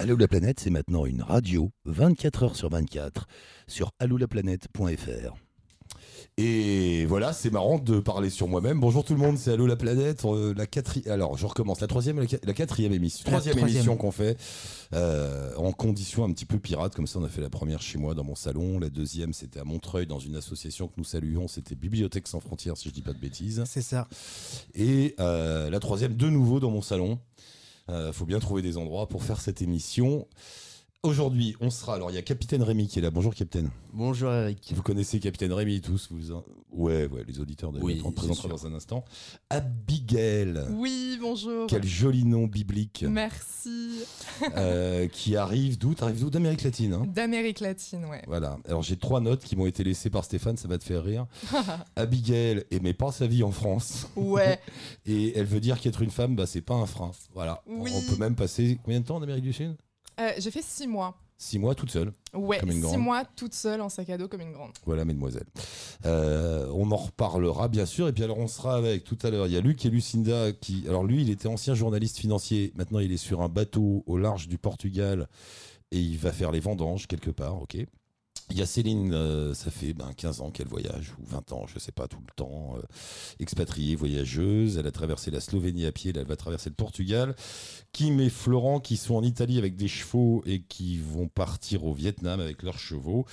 Allô la planète, c'est maintenant une radio 24 heures sur 24 sur allolaplanète.fr. Et voilà, c'est marrant de parler sur moi-même. Bonjour tout le monde, c'est Allo la planète. euh, la quatrième, alors je recommence. La troisième, et la, qua- la quatrième émission, troisième troisième. émission qu'on fait euh, en conditions un petit peu pirates. Comme ça, on a fait la première chez moi dans mon salon. La deuxième, c'était à Montreuil dans une association que nous saluons. C'était Bibliothèque sans frontières, si je dis pas de bêtises. C'est ça. Et euh, la troisième, de nouveau dans mon salon. Il faut bien trouver des endroits pour faire cette émission. Aujourd'hui, on sera. Alors, il y a Capitaine Rémi qui est là. Bonjour, Capitaine. Bonjour Eric. Vous connaissez Capitaine Rémi tous vous en- Ouais, ouais, les auditeurs de Oui, on présentera dans un instant. Abigail. Oui, bonjour. Quel joli nom biblique Merci. euh, qui arrive d'où? T'arrives d'où? D'Amérique latine. hein D'Amérique latine, ouais. voilà. Alors j'ai trois notes qui m'ont été laissées par Stéphane, ça va te faire rire. Abigail aimait pas sa vie en France. Ouais. Et elle veut dire qu'être une femme, bah, c'est pas un frein. Voilà. Oui. On peut même passer combien de temps en Amérique du Sud? Euh, J'ai fait six mois. Six mois toute seule. Ouais, Comme une six mois toute seule en sac à dos comme une grande. Voilà, mesdemoiselles. Euh, on en reparlera bien sûr. Et puis alors, on sera avec tout à l'heure. Il y a Luc et Lucinda qui. Alors lui, il était ancien journaliste financier. Maintenant, il est sur un bateau au large du Portugal et il va faire les vendanges quelque part. Ok. Il y a Céline, euh, ça fait ben, 15 ans qu'elle voyage, ou 20 ans, je sais pas, tout le temps, euh, expatriée, voyageuse. Elle a traversé la Slovénie à pied, elle va traverser le Portugal. Kim et Florent, qui sont en Italie avec des chevaux et qui vont partir au Vietnam avec leurs chevaux.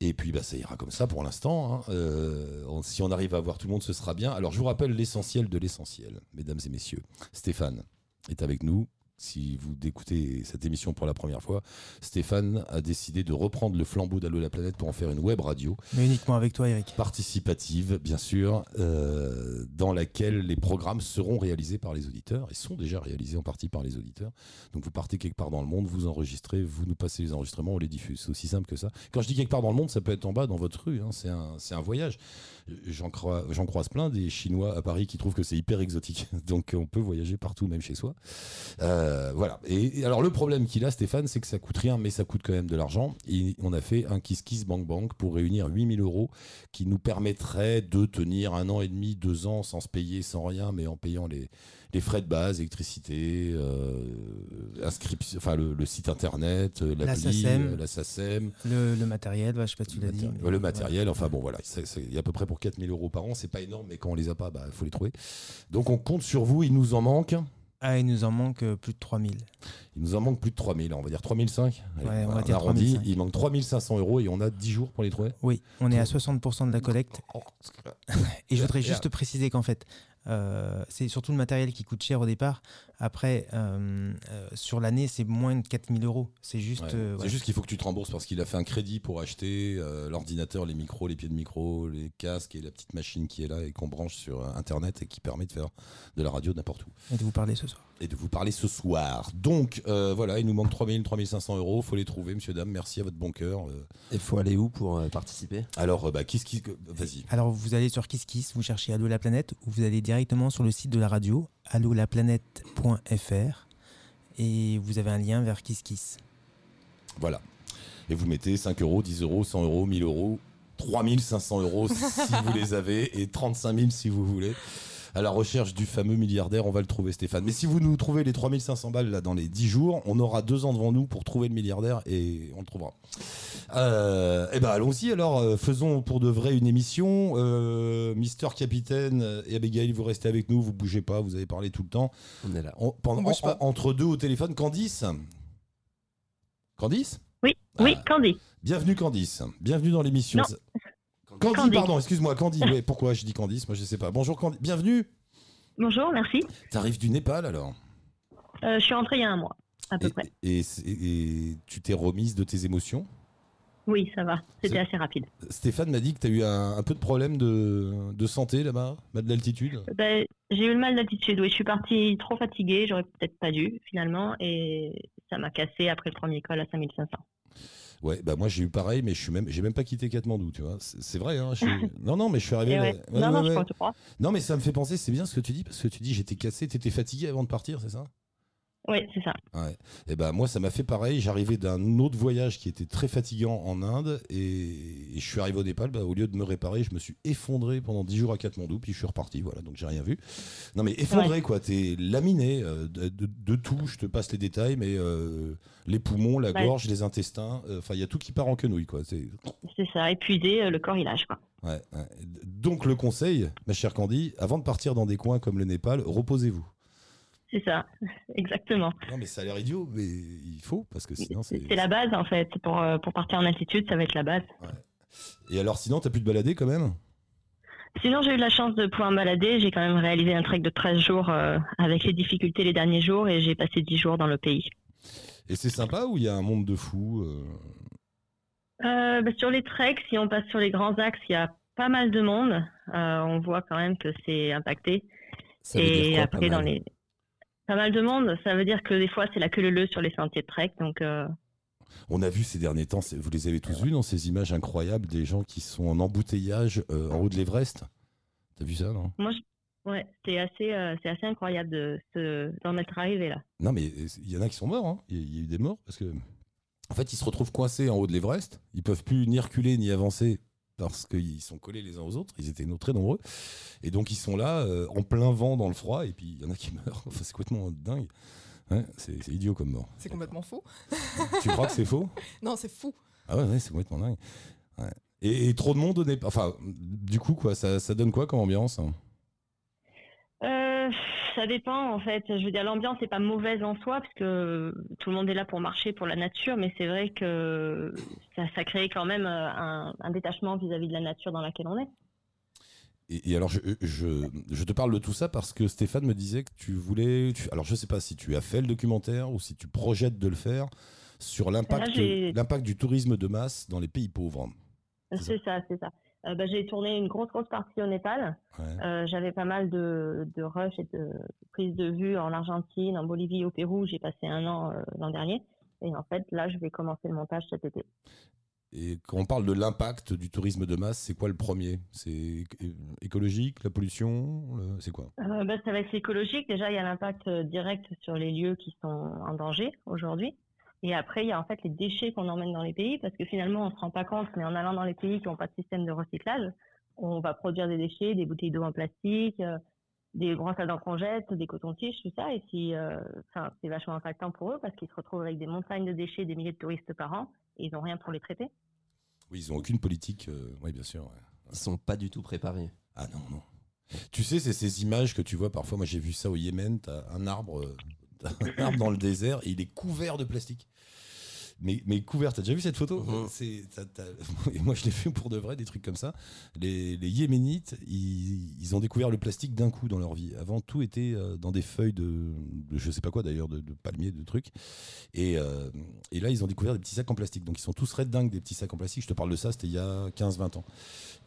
Et puis, bah, ça ira comme ça pour l'instant. hein. Euh, si on arrive à voir tout le monde, ce sera bien. Alors, je vous rappelle l'essentiel de l'essentiel, mesdames et messieurs. Stéphane est avec nous. Si vous écoutez cette émission pour la première fois, Stéphane a décidé de reprendre le flambeau d'Allo la planète pour en faire une web radio Mais uniquement avec toi, Eric. participative, bien sûr, euh, dans laquelle les programmes seront réalisés par les auditeurs et sont déjà réalisés en partie par les auditeurs. Donc vous partez quelque part dans le monde, vous enregistrez, vous nous passez les enregistrements, on les diffuse. C'est aussi simple que ça. Quand je dis quelque part dans le monde, ça peut être en bas dans votre rue. hein. C'est un, c'est un voyage. J'en crois- j'en croise plein des Chinois à Paris qui trouvent que c'est hyper exotique. Donc on peut voyager partout, même chez soi. Euh, voilà. Et, et alors le problème qu'il a, Stéphane, c'est que ça coûte rien, mais ça coûte quand même de l'argent. Et on a fait un Kiss Kiss Bank Bank pour réunir 8000 euros qui nous permettrait de tenir un an et demi, deux ans sans se payer, sans rien, mais en payant les, les frais de base, électricité, euh, inscription, enfin le, le site internet, euh, La SACEM. Le, le matériel, bah, je sais pas si tu l'as dit. mais- le matériel, enfin bon voilà, il y a à peu près pour 4000 euros par an, c'est pas énorme, mais quand on les a pas, il faut les trouver. Donc on compte sur vous, il nous en manque. Ah, il nous en manque euh, plus de 3000. Il nous en manque plus de 3000, on va dire 3005. Allez, Ouais, on va dire arrondit. 3005. Il manque 3500 euros et on a 10 jours pour les trouver. Oui, on est à 60% de la collecte. Et je voudrais juste préciser qu'en fait, euh, c'est surtout le matériel qui coûte cher au départ. Après, euh, euh, sur l'année, c'est moins de 4000 euros. C'est juste. Ouais. euh, C'est juste qu'il faut que tu te rembourses parce qu'il a fait un crédit pour acheter euh, l'ordinateur, les micros, les pieds de micro, les casques et la petite machine qui est là et qu'on branche sur Internet et qui permet de faire de la radio n'importe où. Et de vous parler ce soir. Et de vous parler ce soir. Donc euh, voilà, il nous manque 3000, 3500 euros. faut les trouver, monsieur, dame. Merci à votre bon cœur. Euh, Il faut aller où pour euh, participer? Alors, euh, bah, qu'est-ce qui. Vas-y. Alors, vous allez sur KissKiss, vous cherchez Allo la planète, ou vous allez directement sur le site de la radio, allolaplanète.fr, et vous avez un lien vers KissKiss. Voilà. Et vous mettez 5 euros, 10 euros, 100 euros, 1000 euros, 3500 euros si vous les avez et 35 000 si vous voulez. À la recherche du fameux milliardaire, on va le trouver, Stéphane. Mais si vous nous trouvez les 3500 balles là dans les 10 jours, on aura deux ans devant nous pour trouver le milliardaire et on le trouvera. Euh, eh ben allons-y alors, euh, faisons pour de vrai une émission. Euh, Mister Capitaine et Abigail, vous restez avec nous, vous bougez pas, vous avez parlé tout le temps. On est là. On- pendant, On bouge pas. en- entre deux au téléphone, Candice Candice Oui, oui, Ah. Candy. Bienvenue Candice, bienvenue dans l'émission. Candy, Candy. pardon, excuse-moi, Candy. Ouais, pourquoi je dis Candice Moi je sais pas. Bonjour Candy, bienvenue. Bonjour, merci. T'arrives du Népal alors? Euh, je suis rentrée il y a un mois, à peu et, près. et- et- et tu t'es remise de tes émotions? Oui, ça va. C'était assez rapide. Stéphane m'a dit que tu as eu un, un peu de problème de, de santé là-bas, mal d'altitude. Ben, j'ai eu le mal d'altitude. Oui, je suis partie trop fatiguée. J'aurais peut-être pas dû, finalement. Et ça m'a cassé après le premier col à 5500. Ouais, bah moi j'ai eu pareil, mais je suis même, j'ai même pas quitté Katmandou, tu vois. C'est vrai, hein. je suis- Non, non, mais je suis arrivé. Et là- ouais. ouais, non, ouais, non, je. Non, mais ça me fait penser, c'est bien ce que tu dis, parce que tu dis j'étais cassé, t'étais fatigué avant de partir, c'est ça? Oui, c'est ça. Ouais. Et ben moi, ça m'a fait pareil. J'arrivais d'un autre voyage qui était très fatigant en Inde et, et je suis arrivé au Népal. Bah, au lieu de me réparer, je me suis effondré pendant 10 jours à Katmandou, puis je suis reparti. Voilà, donc j'ai rien vu. Non, mais effondré, quoi. T'es laminé euh, de, de- de tout. Je te passe les détails, mais euh, les poumons, la Ouais. gorge, les intestins, euh, enfin, il y a tout qui part en quenouille, quoi. C'est ça. Épuisé, le corps il lâche quoi. Ouais, ouais. Donc le conseil, ma chère Candy, avant de partir dans des coins comme le Népal, reposez-vous. C'est ça, exactement. Non mais ça a l'air idiot, mais il faut parce que sinon c'est. C'est la base en fait. Pour, euh, pour partir en altitude, ça va être la base. Et alors sinon t'as pu te balader quand même? Sinon, j'ai eu la chance de pouvoir me balader. J'ai quand même réalisé un trek de 13 jours euh, avec les difficultés les derniers jours et j'ai passé 10 jours dans le pays. Et c'est sympa ou il y a un monde de fous euh, Euh, bah, sur les treks, si on passe sur les grands axes, il y a pas mal de monde. On voit quand même que c'est impacté. Ça veut dire et quoi, après, dans les. Pas mal de monde, ça veut dire que des fois, c'est la queue leu sur les sentiers de trek. Donc, euh, On a vu ces derniers temps, vous les avez tous vus dans ces images incroyables des gens qui sont en embouteillage euh, en haut de l'Everest. T'as vu ça non? Moi, je- ouais, c'est assez, euh, c'est assez incroyable de d'en être arrivé là. Non mais il y en a qui sont morts. hein. Il y a- il y a eu des morts parce que en fait ils se retrouvent coincés en haut de l'Everest. Ils peuvent plus ni reculer ni avancer parce qu'ils sont collés les uns aux autres. Ils étaient très nombreux et donc ils sont là euh, en plein vent dans le froid et puis il y en a qui meurent. Enfin, c'est complètement dingue. Ouais, c'est idiot comme mort. C'est complètement fou. tu crois que c'est faux? Non, c'est fou. Ah ouais, ouais, c'est complètement dingue. Ouais. Et, et trop de monde. Enfin, du coup, quoi, ça, ça donne quoi comme ambiance? Hein Euh, ça dépend en fait. Je veux dire, l'ambiance n'est pas mauvaise en soi parce que tout le monde est là pour marcher pour la nature, mais c'est vrai que ça, ça crée quand même euh, un, un détachement vis-à-vis de la nature dans laquelle on est. et, et alors, je, je, je te parle de tout ça parce que Stéphane me disait que tu voulais. tu- alors, je sais pas si tu as fait le documentaire ou si tu projettes de le faire sur l'impact du tourisme de masse dans les pays pauvres. C'est ça, c'est ça. Euh, bah, j'ai tourné une grosse grosse partie au Népal. Ouais. Euh, J'avais pas mal de, de rush et de prises de vue en Argentine, en Bolivie, au Pérou. J'ai passé un an euh, l'an dernier. Et en fait, là, je vais commencer le montage cet été. Et quand on parle de l'impact du tourisme de masse, c'est quoi le premier? C'est écologique, la pollution le- C'est quoi? Bah, ça va être écologique. Déjà, il y a l'impact direct sur les lieux qui sont en danger aujourd'hui. Et après, il y a en fait les déchets qu'on emmène dans les pays, parce que finalement, on se rend pas compte, mais en allant dans les pays qui n'ont pas de système de recyclage, on va produire des déchets, des bouteilles d'eau en plastique, euh, des brosses à dents qu'on jette, des cotons-tiges, tout ça. Et si, euh, enfin, c'est vachement impactant pour eux, parce qu'ils se retrouvent avec des montagnes de déchets, des milliers de touristes par an, et ils n'ont rien pour les traiter. Oui, ils ont aucune politique. euh, oui, bien sûr. ouais. Ils sont pas du tout préparés. Ah non, non. Tu sais, c'est ces images que tu vois parfois. Moi, j'ai vu ça au Yémen. T'as un arbre, euh, un arbre dans le désert et il est couvert de plastique. Mais, mais couvert, t'as déjà vu cette photo Mhm. C'est, t'as- t'as- Et moi, je l'ai vu pour de vrai, des trucs comme ça. Les, les Yéménites, ils, ils ont découvert le plastique d'un coup dans leur vie. Avant, tout était euh, dans des feuilles de, de je sais pas quoi d'ailleurs, de, de palmiers, de trucs. Et, euh, et là, ils ont découvert des petits sacs en plastique. Donc, ils sont tous red dingues des petits sacs en plastique. Je te parle de ça, c'était il y a 15-20 ans.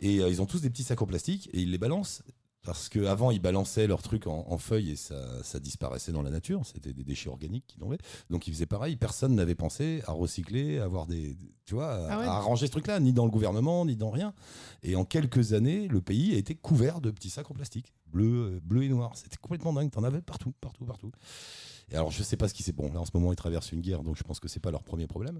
Et euh, ils ont tous des petits sacs en plastique et ils les balancent. Parce qu'avant, ils balançaient leurs trucs en, en feuilles et ça, ça disparaissait dans la nature. C'était des déchets organiques qui tombaient. Donc ils faisaient pareil. Personne n'avait pensé à recycler, à avoir des, tu vois, à, Ah ouais. à arranger ce truc-là, ni dans le gouvernement, ni dans rien. Et en quelques années, le pays a été couvert de petits sacs en plastique, bleu, euh, bleu et noir. C'était complètement dingue. T'en avais partout, partout, partout. Et alors, je sais pas ce qui s'est. Bon, là, en ce moment, ils traversent une guerre, donc je pense que c'est pas leur premier problème.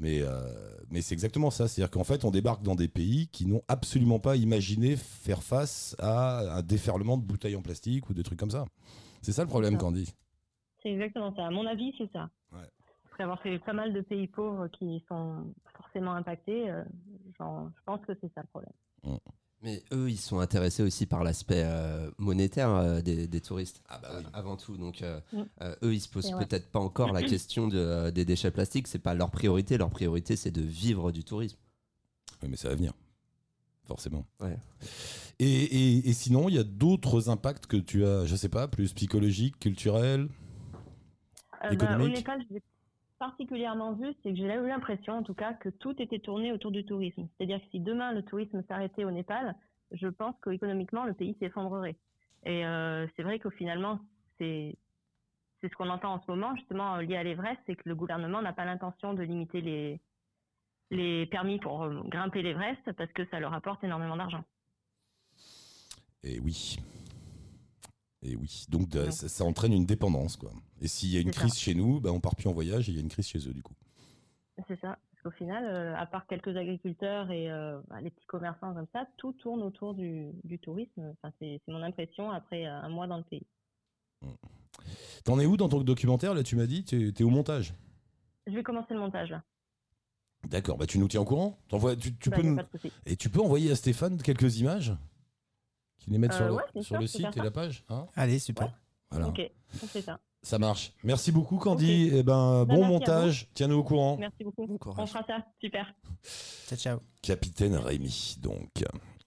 Mais, euh, mais c'est exactement ça. C'est-à-dire qu'en fait, on débarque dans des pays qui n'ont absolument pas imaginé faire face à un déferlement de bouteilles en plastique ou de trucs comme ça. C'est ça le problème. Candy. C'est exactement ça. À mon avis, c'est ça. Ouais. Après avoir fait pas mal de pays pauvres qui sont forcément impactés, euh, genre, je pense que c'est ça le problème. Mais eux, ils sont intéressés aussi par l'aspect euh, monétaire euh, des, des touristes. Ah bah euh, oui. avant tout. Donc, euh, Mm. euh, eux, ils se posent peut-être pas encore la question de, euh, des déchets plastiques. C'est pas leur priorité. Leur priorité, c'est de vivre du tourisme. Oui, mais ça va venir. Forcément. Ouais. Et, et- et sinon, il y a d'autres impacts que tu as, je sais pas, plus psychologiques, culturels. Euh, bah, particulièrement vu, c'est que j'ai eu l'impression, en tout cas, que tout était tourné autour du tourisme. C'est-à-dire que si demain le tourisme s'arrêtait au Népal, je pense qu'économiquement, le pays s'effondrerait. Et euh, c'est vrai que finalement, c'est ce qu'on entend en ce moment, justement, euh, lié à l'Everest, c'est que le gouvernement n'a pas l'intention de limiter les, les permis pour euh, grimper l'Everest parce que ça leur apporte énormément d'argent. Et oui. Et oui, donc de- ça, ça entraîne une dépendance. quoi. Et s'il y a une ça. crise chez nous, bah, on part plus en voyage et il y a une crise chez eux du coup. C'est ça. Parce qu'au final, euh, à part quelques agriculteurs et euh, bah, les petits commerçants comme ça, tout tourne autour du, du tourisme. Enfin, c'est mon impression après euh, un mois dans le pays. T'en es où dans ton documentaire Là, tu m'as dit, t'es es au montage? Je vais commencer le montage là. D'accord, bah tu nous tiens au courant? Tu, tu Bah, peux nous-. Et tu peux envoyer à Stéphane quelques images? Qu'il les mette Euh, sur, le, ouais, bien sur sûr, le je peux site et la page hein Allez, super. Voilà. Ok, on fait ça. Ça marche. Merci beaucoup, Candy. Et ben, Bah, bon montage. Tiens-nous au courant. Merci beaucoup. Bon On fera ça. Super. Ciao, ciao. Capitaine Rémi, donc.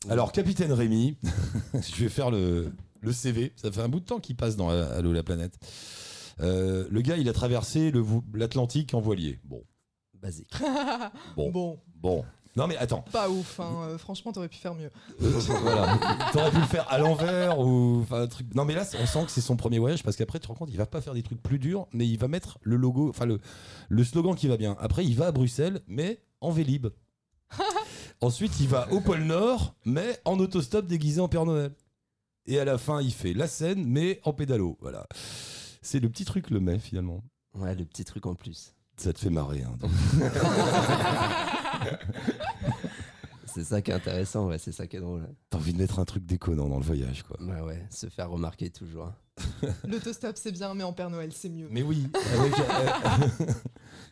Alors, Capitaine Rémi, je vais faire le, le CV. Ça fait un bout de temps qu'il passe dans Allo la planète. Euh, le gars, il a traversé l'Atlantique en voilier. Bon, Basique. bon, Bon, bon. Non, mais attends. pas ouf. hein, euh, franchement, t'aurais pu faire mieux. Euh, voilà. T'aurais pu le faire à l'envers ou enfin un truc. Non, mais là, on sent que c'est son premier voyage parce qu'après, tu te rends compte, il va pas faire des trucs plus durs, mais il va mettre le logo, enfin le, le slogan qui va bien. Après, il va à Bruxelles, mais en Vélib. Ensuite, il va au pôle Nord, mais en autostop déguisé en Père Noël. Et à la fin, il fait la Seine, mais en pédalo. Voilà. C'est le petit truc le mai finalement. Ouais, le petit truc en plus. Ça te fait marrer. hein. C'est ça qui est intéressant, ouais, c'est ça qui est drôle. T'as envie de mettre un truc déconnant dans le voyage, quoi. Ouais, ouais, se faire remarquer toujours. L'autostop, c'est bien, mais en Père Noël, c'est mieux. Mais oui. avec, euh,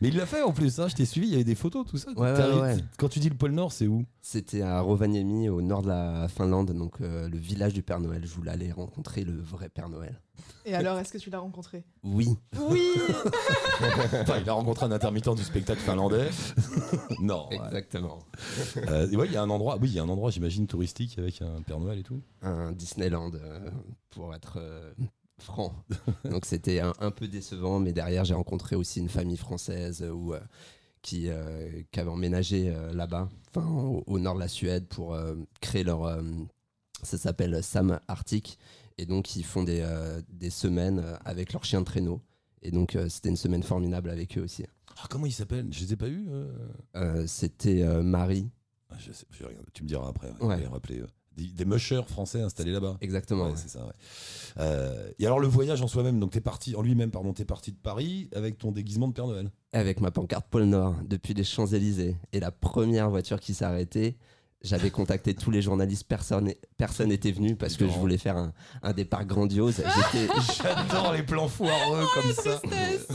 mais il l'a fait en plus. Hein, je t'ai suivi. Il y avait des photos, tout ça. Ouais, T'es ouais, arrivé- ouais. Quand tu dis le pôle Nord, c'est où? C'était à Rovaniemi, au nord de la Finlande, donc euh, le village du Père Noël. Je voulais aller rencontrer le vrai Père Noël. Et alors, est-ce que tu l'as rencontré? Oui, Oui Enfin, il a rencontré un intermittent du spectacle finlandais. non. exactement. Euh, ouais, il y a un endroit. Oui, il y a un endroit, j'imagine, touristique avec un Père Noël et tout. Un Disneyland, euh, pour être euh, franc. Donc c'était un, un peu décevant, mais derrière j'ai rencontré aussi une famille française euh, où, euh, qui, euh, qui avait emménagé euh, là-bas, enfin au, au nord de la Suède, pour créer leur. ça s'appelle Sam Arctic. Et donc ils font des, des semaines avec leur chien de traîneau. Et donc c'était une semaine formidable avec eux aussi. Ah, comment il s'appelle Je les ai pas eus. c'était Marie, Ah, je sais, je regarde. Tu me diras après. Ouais. je vais rappeler, des, des mushers français installés là-bas. exactement. Ouais, ouais. c'est ça. ouais. Euh, et alors le voyage en soi-même, donc t'es parti en lui-même, pardon, t'es parti de Paris avec ton déguisement de Père Noël. avec ma pancarte pôle Nord depuis les Champs-Élysées. Et la première voiture qui s'est arrêtée, j'avais contacté tous les journalistes, personne personne n'était venu parce que je voulais faire un, un départ grandiose. J'étais, J'adore les plans foireux comme ça.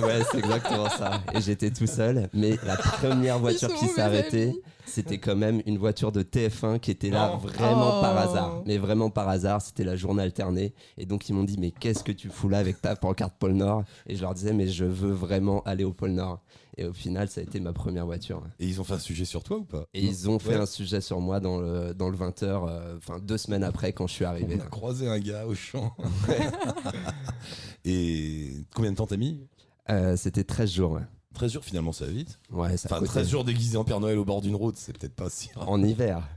ouais, c'est exactement ça. Et j'étais tout seul. Mais la première voiture qui s'est arrêtée, c'était quand même une voiture de TF1 qui était là vraiment par Oh. hasard. Mais vraiment par hasard, c'était la journée alternée. Et donc ils m'ont dit, mais qu'est-ce que tu fous là avec ta pancarte pôle Nord? Et je leur disais, mais je veux vraiment aller au pôle Nord. Et au final, ça a été ma première voiture. Et ils ont fait un sujet sur toi ou pas? Et ils ont fait Ouais. un sujet sur moi dans le, dans le 20h, enfin deux semaines après quand je suis arrivé. On a croisé un gars au champ. Et combien de temps t'as mis? Euh, C'était 13 jours, ouais. 13 jours finalement, ça va vite. Ouais, ça Enfin, coûtait- 13 jours déguisé en Père Noël au bord d'une route, c'est peut-être pas si rare. En hiver.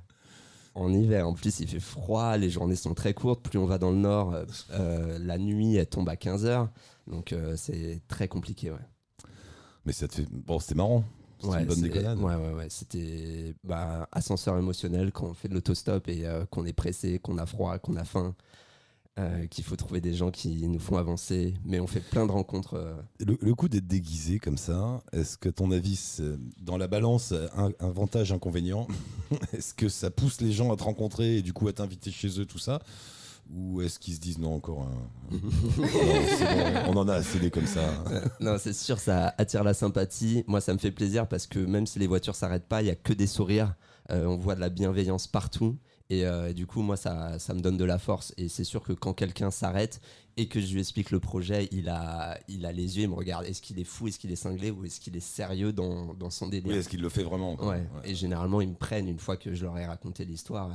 En hiver, en plus il fait froid, les journées sont très courtes. Plus on va dans le nord, euh, euh, la nuit elle tombe à 15h. Donc euh, c'est très compliqué, ouais. Mais ça te fait. Bon, c'était marrant. C'était Ouais, une bonne déconnade. Ouais, ouais, ouais. C'était bah, ascenseur émotionnel quand on fait de l'autostop et euh, qu'on est pressé, qu'on a froid, qu'on a faim, euh, qu'il faut trouver des gens qui nous font avancer. Mais on fait plein de rencontres. euh, Le, le coup d'être déguisé comme ça, est-ce que ton avis, dans la balance, un, un avantage, inconvénient, est-ce que ça pousse les gens à te rencontrer et du coup à t'inviter chez eux, tout ça? Ou est-ce qu'ils se disent non, encore un. Non, c'est bon, on en a assez des comme ça. Non, c'est sûr, ça attire la sympathie. Moi, ça me fait plaisir parce que même si les voitures s'arrêtent pas, il y a que des sourires. Euh, on voit de la bienveillance partout. Et, euh, et du coup, moi, ça, ça me donne de la force. Et c'est sûr que quand quelqu'un s'arrête et que je lui explique le projet, il a, il a les yeux, il me regarde. Est-ce qu'il est fou, est-ce qu'il est cinglé? Ou est-ce qu'il est sérieux dans, dans son délire? Oui, est-ce qu'il le fait vraiment quoi? Ouais. Ouais. Et généralement, ils me prennent une fois que je leur ai raconté l'histoire.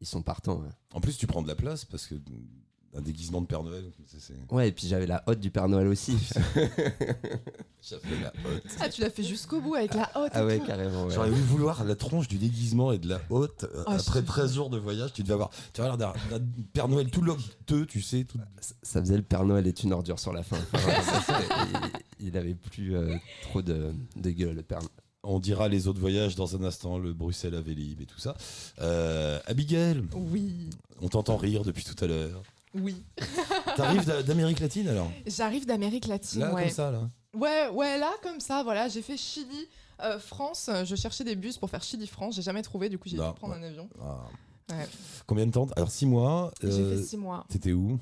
Ils sont partants. ouais. En plus, tu prends de la place parce que un déguisement de Père Noël, c'est- c'est. Ouais, et puis j'avais la hotte du Père Noël aussi. Ça fait la hotte. Ah, tu l'as fait jusqu'au bout avec la haute. ah ouais, carrément. ouais. J'aurais voulu vouloir la tronche du déguisement et de la haute. euh, Ah, après je- 13 jours de voyage, tu devais avoir. Tu vas avoir d'un- Père Noël tout locteux, tu sais. Tout... ça faisait le Père Noël est une ordure sur la fin. Enfin, ça, c'est- il, il avait plus euh, trop de, de gueule, le Père Noël. On dira les autres voyages dans un instant, le Bruxelles à Vélib et tout ça. Euh, Abigail, Oui. on t'entend rire depuis tout à l'heure. Oui. T'arrives d'a- d'Amérique latine alors? J'arrive d'Amérique latine, Là, ouais. comme ça, là. Ouais, ouais, là, comme ça, voilà. J'ai fait Chili, euh, France. Je cherchais des bus pour faire Chili-France. J'ai jamais trouvé, du coup, j'ai dû Non, prendre ouais. un avion. Ah. Ouais. Combien de temps? Alors, six mois. J'ai euh, fait six mois. T'étais où?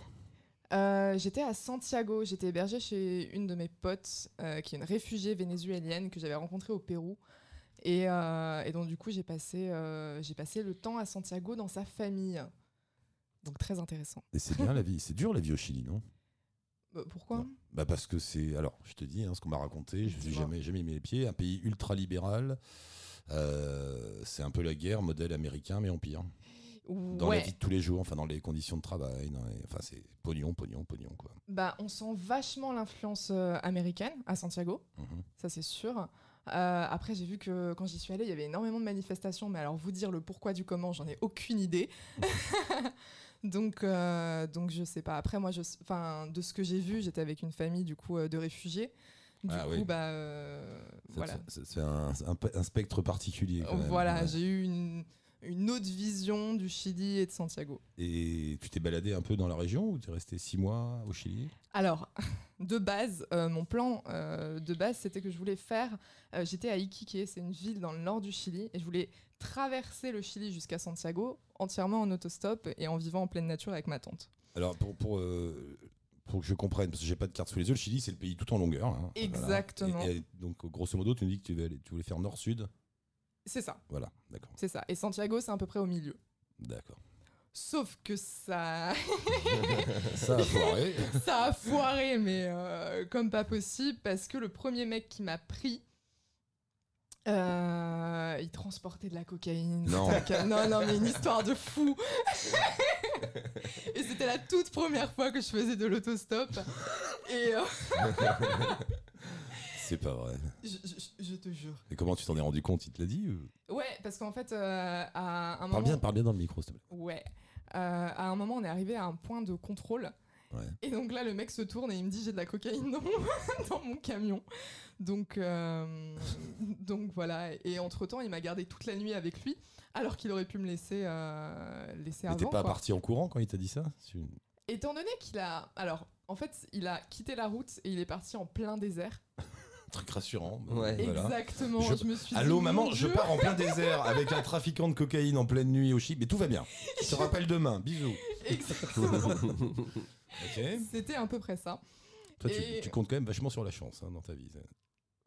Euh, J'étais à Santiago. J'étais hébergée chez une de mes potes, euh, qui est une réfugiée vénézuélienne que j'avais rencontrée au Pérou. Et, euh, et donc, du coup, j'ai passé, j'ai passé le temps à Santiago dans sa famille. Donc, très intéressant. Et c'est bien la vie. C'est dur la vie au Chili, non? Euh, pourquoi? Non. Bah parce que c'est. Alors, je te dis hein, ce qu'on m'a raconté. Je n'ai jamais, jamais mis les pieds. Un pays ultra libéral. C'est un peu la guerre, modèle américain, mais en pire. Dans Ouais. la vie de tous les jours, enfin dans les conditions de travail. dans les- Enfin, c'est pognon, pognon, pognon, quoi. Bah, on sent vachement l'influence euh, américaine à Santiago. Mhm. ça c'est sûr. Euh, après, j'ai vu que quand j'y suis allée, il y avait énormément de manifestations, mais alors vous dire le pourquoi du comment, j'en ai aucune idée. donc, euh, donc je sais pas. Après, moi, je, enfin, de ce que j'ai vu, j'étais avec une famille du coup euh, de réfugiés. Du Ah coup, oui. bah euh, voilà, C'est un, un- un spectre particulier. quand même. voilà, Ouais. j'ai eu une, une autre vision du Chili et de Santiago. Et tu t'es baladé un peu dans la région ou tu es resté six mois au Chili? Alors, de base, euh, mon plan euh, de base, c'était que je voulais faire. euh, J'étais à Iquique, c'est une ville dans le nord du Chili, et je voulais traverser le Chili jusqu'à Santiago entièrement en autostop et en vivant en pleine nature avec ma tante. Alors, pour, pour, pour que je comprenne, parce que j'ai pas de carte sous les yeux, le Chili, c'est le pays tout en longueur. hein. Voilà. Exactement. Et- et donc, grosso modo, tu nous dis que tu voulais faire nord-sud? C'est ça, Voilà, d'accord. c'est ça. Et Santiago, c'est à peu près au milieu. D'accord. Sauf que ça, Ça a foiré. ça a foiré, mais euh, comme pas possible, parce que le premier mec qui m'a pris, euh, il transportait de la cocaïne. Non. Non, non, mais une histoire de fou. Et c'était la toute première fois que je faisais de l'autostop. Et euh, C'est pas vrai. je, je- je te jure. Et comment tu t'en es rendu compte? Il te l'a dit ou- Ouais, parce qu'en fait, euh, à un moment. Parle bien, parle bien dans le micro, s'il te plaît. Ouais. Euh, à un moment, on est arrivé à un point de contrôle. Ouais. Et donc là, le mec se tourne et il me dit j'ai de la cocaïne dans mon, dans mon camion. Donc, euh, donc voilà. Et entre temps, il m'a gardé toute la nuit avec lui, alors qu'il aurait pu me laisser, euh, laisser Mais t'es avant. pas quoi. parti en courant quand il t'a dit ça? Étant donné qu'il a, alors en fait, il a quitté la route et il est parti en plein désert. Truc rassurant. Ouais. Voilà. Exactement. Je- Je, me suis Allô dit, maman, je pars en plein désert avec un trafiquant de cocaïne en pleine nuit au Chili, mais tout va bien. Je te rappelle demain, bisous. Exactement. C'était à peu près ça. Toi, tu, Et- tu comptes quand même vachement sur la chance hein, dans ta vie.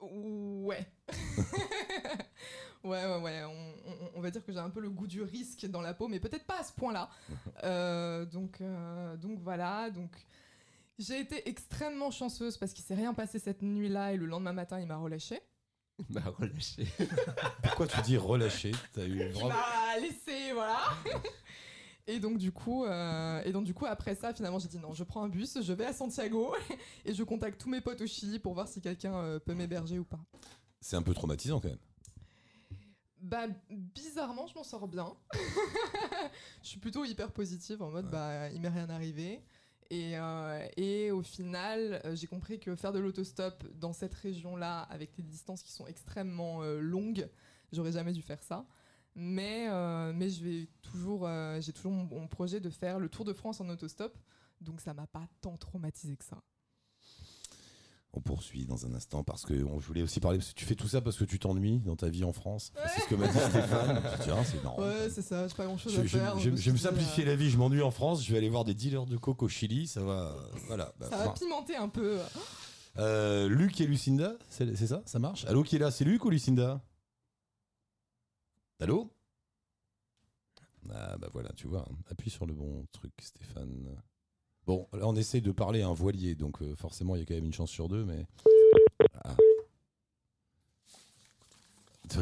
Ouais. ouais, ouais, ouais. On, on- on va dire que j'ai un peu le goût du risque dans la peau, mais peut-être pas à ce point-là. Euh, donc, euh, donc voilà. Donc, j'ai été extrêmement chanceuse parce qu'il s'est rien passé cette nuit-là et le lendemain matin, il m'a relâché. Bah, relâché. Pourquoi tu dis relâché? T'as eu Il vraiment. m'a laissé, voilà. Et donc du coup, euh, et donc du coup après ça, finalement, j'ai dit non, je prends un bus, je vais à Santiago et je contacte tous mes potes au Chili pour voir si quelqu'un euh, peut m'héberger ou pas. C'est un peu traumatisant quand même. Bah bizarrement, je m'en sors bien. je suis plutôt hyper positive en mode Ouais. bah il m'est rien arrivé. Et, euh, et au final, euh, j'ai compris que faire de l'autostop dans cette région-là, avec des distances qui sont extrêmement euh, longues, j'aurais jamais dû faire ça. Mais, j'ai toujours mon, mon projet de faire le Tour de France en autostop. Donc ça m'a pas tant traumatisé que ça. On poursuit dans un instant parce que on- je voulais aussi parler parce que tu fais tout ça parce que tu t'ennuies dans ta vie en France. C'est ce que m'a dit Stéphane. Je dis, Tiens, c'est marrant. Ouais, c'est ça, j'ai pas grand chose Je, à je- faire. suis vais me dit, simplifier euh, la vie, je m'ennuie en France, je vais aller voir des dealers de coke au Chili, ça va. Voilà. bah, Ça va pimenter un peu. Euh, Luc et Lucinda, c'est c'est ça Ça marche? Allô, qui est là? C'est Luc ou Lucinda? Allô? Ah bah voilà, tu vois, hein. appuie sur le bon truc, Stéphane. Bon, là on essaie de parler à un voilier, donc euh, forcément il y a quand même une chance sur deux, mais... Ah.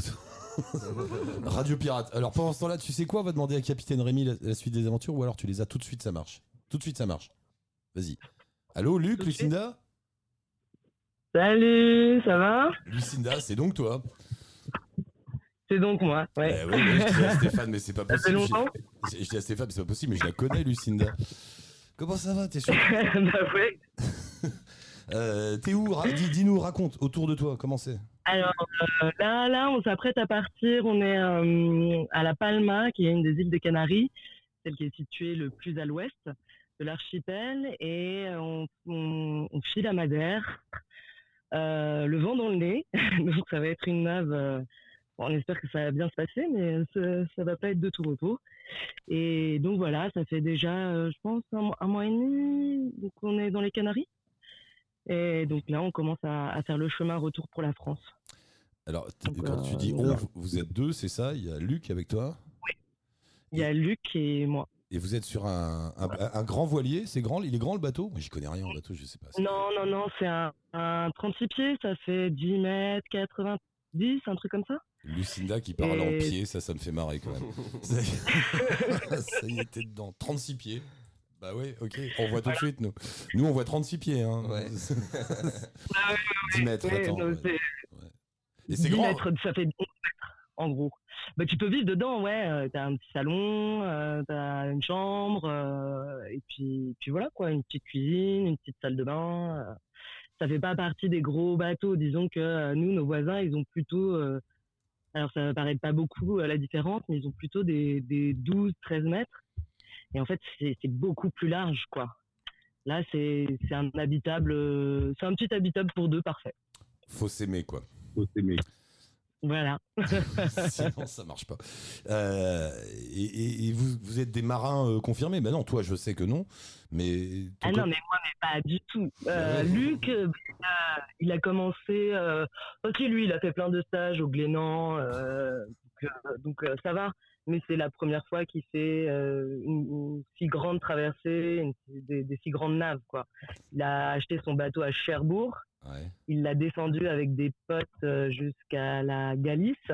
Radio Pirate. Alors pendant ce temps-là, tu sais quoi On va demander à Capitaine Rémi la, la suite des aventures, ou alors tu les as tout de suite, ça marche. Tout de suite, ça marche. Vas-y. Allô, Luc. Lucinda Salut, ça va? Lucinda, c'est donc toi. C'est donc moi, ouais. Eh oui, mais je dis à Stéphane, mais c'est pas Ça fait possible. longtemps? Je, je dis à Stéphane, mais c'est pas possible, mais je la connais, Lucinda. Comment ça va T'es sûr Bah ouais. Euh, T'es où? Ra- dis- Dis-nous, raconte, autour de toi, comment c'est? Alors euh, là, là, on s'apprête à partir. On est euh, à La Palma, qui est une des îles des Canaries, celle qui est située le plus à l'ouest de l'archipel et on, on, on file à Madère, euh, le vent dans le nez. Donc ça va être une nave. On espère que ça va bien se passer, mais ça, ça va pas être de tout repos. Et donc voilà, ça fait déjà, euh, je pense, un, mois- un mois et demi donc on est dans les Canaries. Et donc là, on commence à, à faire le chemin retour pour la France. Alors, Donc, quand tu euh, dis on, voilà. vous- êtes deux, c'est ça? Il y a Luc avec toi? Il y a Luc et moi. Et vous êtes sur un, un, un grand voilier? C'est grand? Il est grand le bateau? Moi, j'y connais rien en bateau, je sais pas. Non, non, non, c'est un, un 36 pieds, ça fait 10 mètres, 90, un truc comme ça. Lucinda qui parle en pied, ça, ça me fait marrer quand même. ça, y- était dedans. 36 pieds. Bah oui, ok. On voit tout de suite, nous. Nous, on voit 36 pieds. Hein. Ouais. 10 mètres, Ouais, attends. non, ouais. Et c'est 10 grand. mètres, ça fait 11 mètres, en gros. Bah, tu peux vivre dedans, ouais. euh, t'as un petit salon, euh, t'as une chambre, euh, et puis, puis voilà, quoi. Une petite cuisine, une petite salle de bain. euh. ça fait pas partie des gros bateaux. Disons que euh, nous, nos voisins, ils ont plutôt. Alors, ça va paraître pas beaucoup euh, la différence, mais ils ont plutôt des, des 12, 13 mètres. Et en fait, c'est beaucoup plus large, quoi. Là, c'est c'est un habitable. euh, c'est un petit habitable pour deux, parfait. Faut s'aimer, quoi. Voilà. Sinon, ça marche pas. Euh, et vous, vous êtes des marins euh, confirmés? Ben non, toi, je sais que non. Mais Ah non, mais moi, mais pas du tout. Euh, Ouais. Luc, euh, il a- il a commencé. Euh, ok, lui, il a fait plein de stages au Glénan, euh, donc, euh, donc, euh, ça va. Mais c'est la première fois qu'il fait euh, une, une si grande traversée, une- des, des si grandes naves, quoi. Il a acheté son bateau à Cherbourg. Il l'a descendu avec des potes euh, jusqu'à la Galice.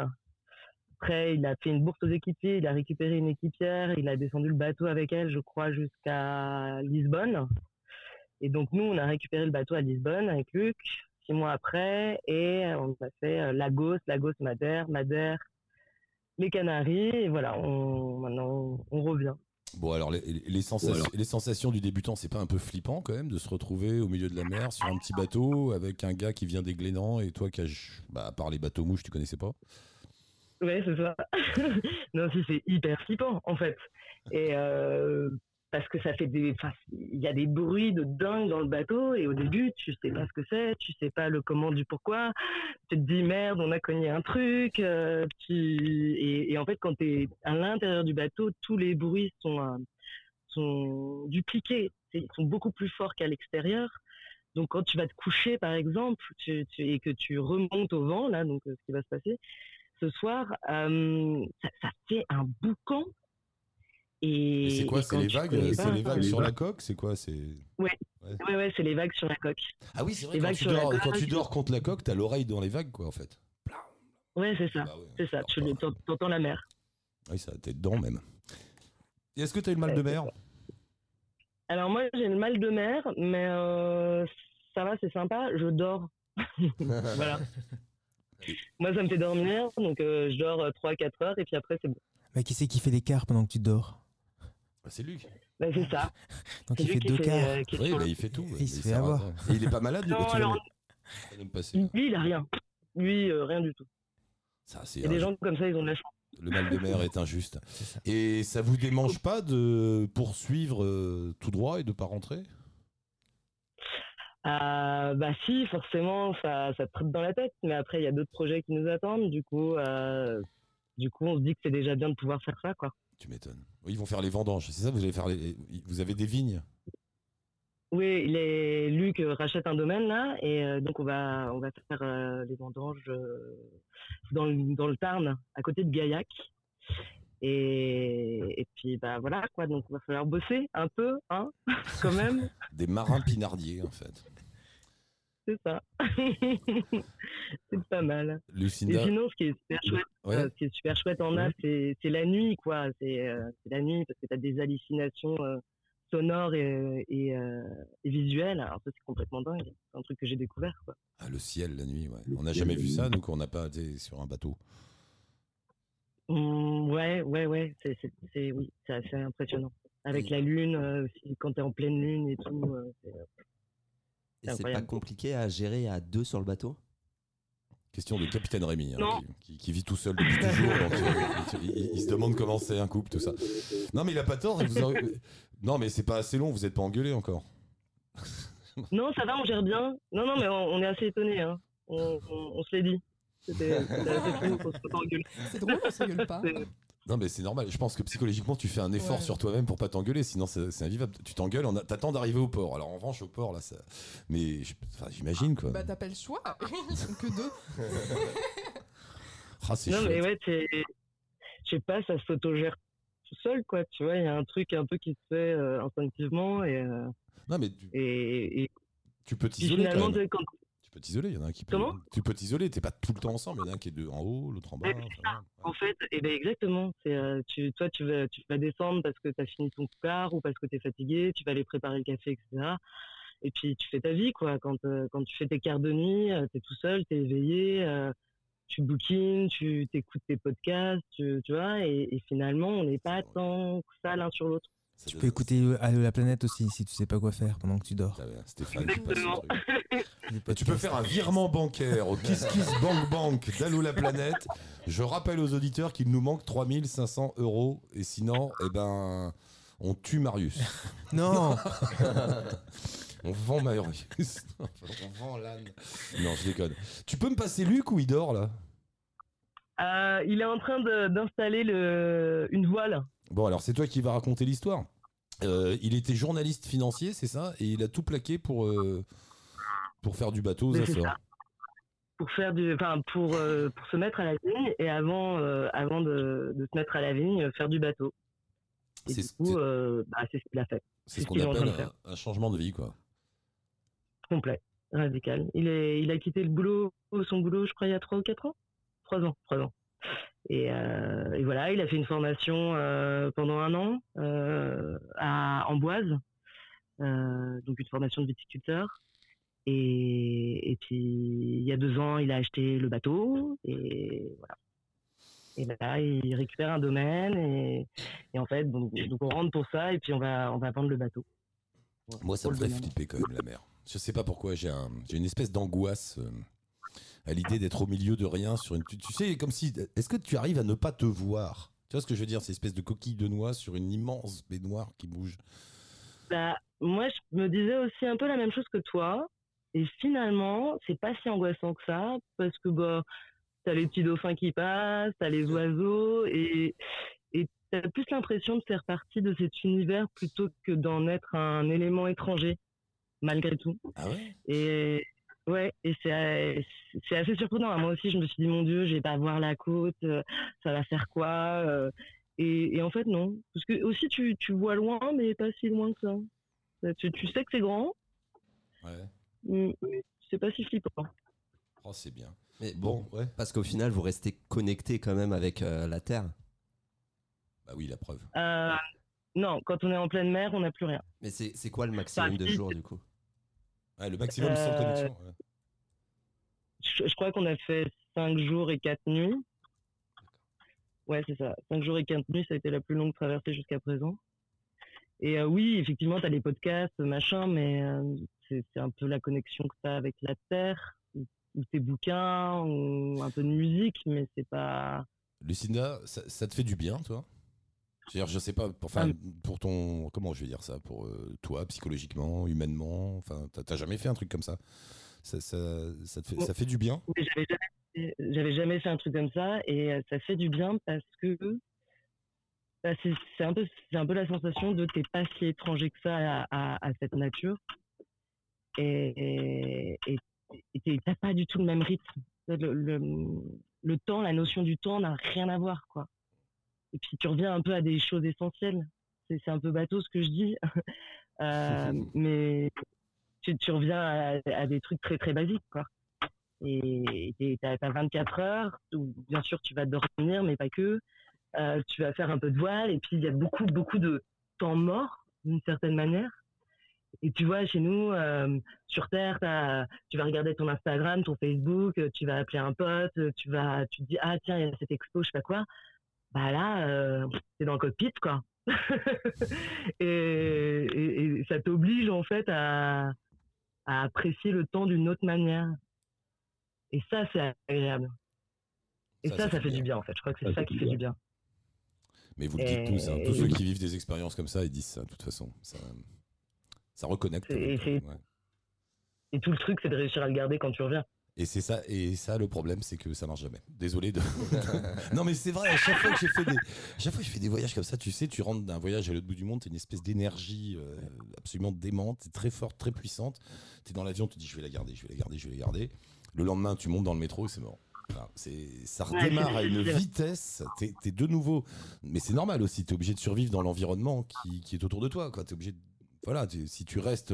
Après, il a fait une bourse aux équipiers, il a récupéré une équipière, il a descendu le bateau avec elle, je crois, jusqu'à Lisbonne. Et donc, nous, on a récupéré le bateau à Lisbonne avec Luc, six mois après, et on a fait euh, Lagos, Lagos, Madère, Madère, les Canaries, et voilà, on, maintenant, on revient. Bon, alors, les, les sensations, les sensations du débutant, c'est pas un peu flippant quand même de se retrouver au milieu de la mer sur un petit bateau avec un gars qui vient des Glénans et toi qui as, bah, à part les bateaux mouches, tu connaissais pas? Ouais, c'est ça. non, si, c'est hyper flippant, en fait. Et euh, parce que ça fait des. Il y a des bruits de dingue dans le bateau, et au début, tu sais pas ce que c'est, tu sais pas le comment du pourquoi. Tu te dis merde, on a cogné un truc. euh, et, en fait, quand tu es à l'intérieur du bateau, tous les bruits sont, euh, sont dupliqués. Ils sont beaucoup plus forts qu'à l'extérieur. Donc, quand tu vas te coucher, par exemple, et que tu remontes au vent, là, donc euh, ce qui va se passer, ce soir, ça, ça fait un boucan. Et, c'est quoi C'est les vagues, connais c'est pas, les vagues euh, sur la coque C'est quoi C'est Ouais, ouais, c'est les vagues sur la coque. Ah oui, c'est vrai. Les Quand vagues tu, sur la dors, coque. quand tu dors contre la coque, t'as l'oreille dans les vagues, quoi, en fait. Ouais, c'est ça. Bah ouais, c'est ça. Tu t'entends la mer. Oui, ça, t'es dedans même. Est-ce que t'as eu le mal Ouais, de mer Alors moi, j'ai le mal de mer, mais euh, ça va, c'est sympa. Je dors. voilà. Moi, ça me fait dormir, donc euh, je dors 3-4 heures, et puis après, c'est bon. Bah, qui c'est qui fait l'écart pendant que tu dors? Bah, C'est Luc. Bah, c'est ça. Donc C'est il lui fait deux quarts. euh, Oui, bah, il fait tout. Il se fait avoir. Et il est pas malade, lui, Non, alors-. Lui, il a rien. Lui, euh, rien du tout. Ça, c'est Il y a des gens comme ça, ils ont de la chance. Le mal de mer est injuste. Et ça vous démange pas de poursuivre euh, tout droit et de pas rentrer? Euh, bah si, forcément, ça, ça te trotte dans la tête. Mais après, il y a d'autres projets qui nous attendent. Du coup, euh, du coup, on se dit que c'est déjà bien de pouvoir faire ça, quoi. Tu m'étonnes. Oui, Ils vont faire les vendanges, c'est ça Vous allez faire les... Vous avez des vignes? Oui, les Luc rachète un domaine là, et euh, donc on va, on va faire euh, les vendanges euh, dans le, dans le Tarn, à côté de Gaillac. Et, et puis bah voilà quoi, donc il va falloir bosser un peu, hein, quand même. Des marins pinardiers, en fait. C'est ça. c'est pas mal. Et Lucinda. sinon, ce qui est super chouette, Ouais. euh, ce qui est super chouette en Naf, c'est c'est la nuit, quoi. C'est euh, c'est la nuit parce que tu as des hallucinations euh, sonores et, et, euh, et visuelles. Alors ça, c'est complètement dingue. C'est un truc que j'ai découvert, quoi. Ah, le ciel, la nuit, ouais. On n'a jamais vu ça, nous, quand on n'a pas été sur un bateau. Mm, ouais, ouais, ouais. C'est oui, c'est assez impressionnant. Avec Oui. la lune, euh, aussi, quand tu es en pleine lune et tout. C'est- Et c'est pas compliqué à gérer à deux sur le bateau? Question de Capitaine Rémi, hein, qui, qui vit tout seul depuis toujours. donc, euh, il, il se demande comment c'est un couple, tout ça. Non, mais il a pas tort. vous en- Non, mais c'est pas assez long, vous êtes pas engueulé encore. Non, ça va, on gère bien. Non, non, mais on, on est assez étonnés. Hein. On, on- on se l'est dit. C'était assez fou qu'on se pas engueulé. C'est drôle, on se rigole pas. Non, mais c'est normal. Je pense que psychologiquement, tu fais un effort Ouais. sur toi-même pour pas t'engueuler, sinon c'est invivable. Tu t'engueules, on a- t'attends d'arriver au port. Alors en revanche, au port, là, ça. Mais j'imagine quoi. Bah, t'as pas le choix. Ils sont que deux. Ah, c'est Non, mais ouais. Je sais pas, ça s'autogère tout seul, quoi. Tu vois, il y a un truc un peu qui se fait euh, instinctivement et, euh, Non, mais tu, et, et tu peux t'isoler quand finalement, sais, quand, Tu peux t'isoler, il y en a un qui peut. Comment? Tu peux t'isoler, t'es pas tout le temps ensemble, il y en a un qui est de- en haut, l'autre en bas. Ouais, enfin, En fait, eh ben exactement. Euh, tu, toi, tu vas, tu vas descendre parce que tu as fini ton quart ou parce que tu es fatigué. Tu vas aller préparer le café, etc. Et puis tu fais ta vie, quoi. Quand, euh, quand tu fais tes quarts de nuit, tu es tout seul, tu es éveillé, euh, tu bookines, tu t'écoutes tes podcasts, tu, tu vois. Et, et finalement, on n'est pas tant que ça l'un sur l'autre. Ça Tu peux écouter euh, Allô la planète aussi si tu sais pas quoi faire pendant que tu dors. Stéphane, tu truc. Peux faire un virement bancaire au Kiss Kiss Bank Bank d'Allo la planète. Je rappelle aux auditeurs qu'il nous manque 3500 euros et sinon, eh ben, on tue Marius. Non On vend Marius. on vend l'âne. Non, je déconne. Tu peux me passer Luc ou il dort là? Euh, il est en train d'installer le une voile. Bon, alors c'est toi qui vas raconter l'histoire. Euh, il était journaliste financier, c'est ça? Et il a tout plaqué pour, euh, pour faire du bateau aux Mais Açores. Pour faire du, enfin pour euh, pour se mettre à la vigne et avant avant de, de se mettre à la vigne, faire du bateau. Et du c'est- coup, bah, c'est ce qu'il a fait, c'est ce ce qu'on appelle un, un changement de vie, quoi. complet, radical. Il est, il a quitté le boulot, son boulot, je crois, il y a trois ou quatre ans, trois ans, trois ans. Et, euh, et voilà, il a fait une formation euh, pendant un an euh, à Amboise, donc une formation de viticulteur. Et, et puis il y a deux ans, il a acheté le bateau et voilà. Et là, il récupère un domaine et, et en fait, donc, donc on rentre pour ça et puis on va, on va vendre le bateau. Moi, ça me ferait flipper quand même la mer. Je sais pas pourquoi, j'ai un, une espèce d'angoisse à l'idée d'être au milieu de rien sur une. Tu, tu sais, comme si. Est-ce que tu arrives à ne pas te voir? Tu vois ce que je veux dire Ces espèces de coquilles de noix sur une immense baignoire qui bouge. Bah, moi, je me disais aussi un peu la même chose que toi. Et finalement, c'est pas si angoissant que ça, parce que bah, t'as les petits dauphins qui passent, t'as les oiseaux, et et t'as plus l'impression de faire partie de cet univers plutôt que d'en être un élément étranger, malgré tout. Ah ouais? Et ouais, et c'est c'est assez surprenant. Moi aussi, je me suis dit mon Dieu, je vais pas voir la côte, euh, ça va faire quoi euh, et, et en fait non, parce que aussi tu, tu vois loin, mais pas si loin que ça. Euh, Tu, tu sais que c'est grand, Ouais. mais mais c'est pas si flippant. Oh, c'est bien. Mais bon, Bon, ouais. parce qu'au final, vous restez connecté quand même avec euh, la Terre. Bah oui, la preuve. Euh, non, quand on est en pleine mer, on n'a plus rien. Mais c'est c'est quoi le maximum de jours du coup? Ouais, le maximum sans Euh, connexion. ouais. Je, je crois qu'on a fait 5 jours et 4 nuits. Ouais, c'est ça. 5 jours et 4 nuits, ça a été la plus longue traversée jusqu'à présent. Et euh, oui, effectivement, tu as les podcasts, machin, mais euh, c'est c'est un peu la connexion que tu as avec la Terre, ou, ou tes bouquins, ou un peu de musique, mais c'est pas. Lucinda, ça, ça te fait du bien, toi? C'est-à-dire, je sais pas, pour, enfin, pour ton. Comment je vais dire ça Pour euh, toi, psychologiquement, humainement Enfin, t'as- jamais fait un truc comme ça? Ça, ça, ça te fait, Bon. ça fait du bien? J'avais jamais, jamais fait un truc comme ça, et euh, ça fait du bien parce que bah, c'est un peu, un peu la sensation de t'es pas si étranger que ça à, à- à cette nature, et t'as pas du tout le même rythme. Le, le, le temps, la notion du temps n'a rien à voir, quoi. Et puis tu reviens un peu à des choses essentielles. C'est un peu bateau ce que je dis, Euh, mais tu, tu reviens à, à des trucs très très basiques, quoi. Et tu as, 24 heures où bien sûr tu vas dormir mais pas que. Euh, tu vas faire un peu de voile. Et puis il y a beaucoup beaucoup de temps mort d'une certaine manière. Et tu vois chez nous euh, sur terre t'as- tu vas regarder ton Instagram ton Facebook tu vas appeler un pote tu vas tu te dis ah tiens il y a cette expo je sais pas quoi bah là euh, t'es dans le cockpit quoi et, et- et ça t'oblige en fait à, à apprécier le temps d'une autre manière Et ça, c'est agréable. Et Ça, ça, ça ça, fait bien. du bien, en fait. Je crois que c'est ça qui fait bien. du bien. Mais vous le dites Et- tous, hein, tous ceux qui vivent des expériences comme ça, ils disent ça, de toute façon. Ça, ça reconnecte. Ouais. Et tout le truc, c'est de réussir à le garder quand tu reviens. Et c'est ça, et ça, le problème, c'est que ça marche jamais. Désolé de. non, mais c'est vrai, à chaque fois que j'ai fait des, à chaque fois que je fais des voyages comme ça, tu sais, tu rentres d'un voyage à l'autre bout du monde, t'as une espèce d'énergie euh, absolument démente, t'es très forte, très puissante. T'es dans l'avion, tu te dis, je vais la garder, je vais la garder, je vais la garder. Le lendemain, tu montes dans le métro et c'est mort. Voilà, c'est, ça redémarre à une vitesse. T'es, t'es de nouveau, mais c'est normal aussi. T'es obligé de survivre dans l'environnement qui, qui est autour de toi. Quoi. T'es obligé, de- voilà, t'es- si tu restes.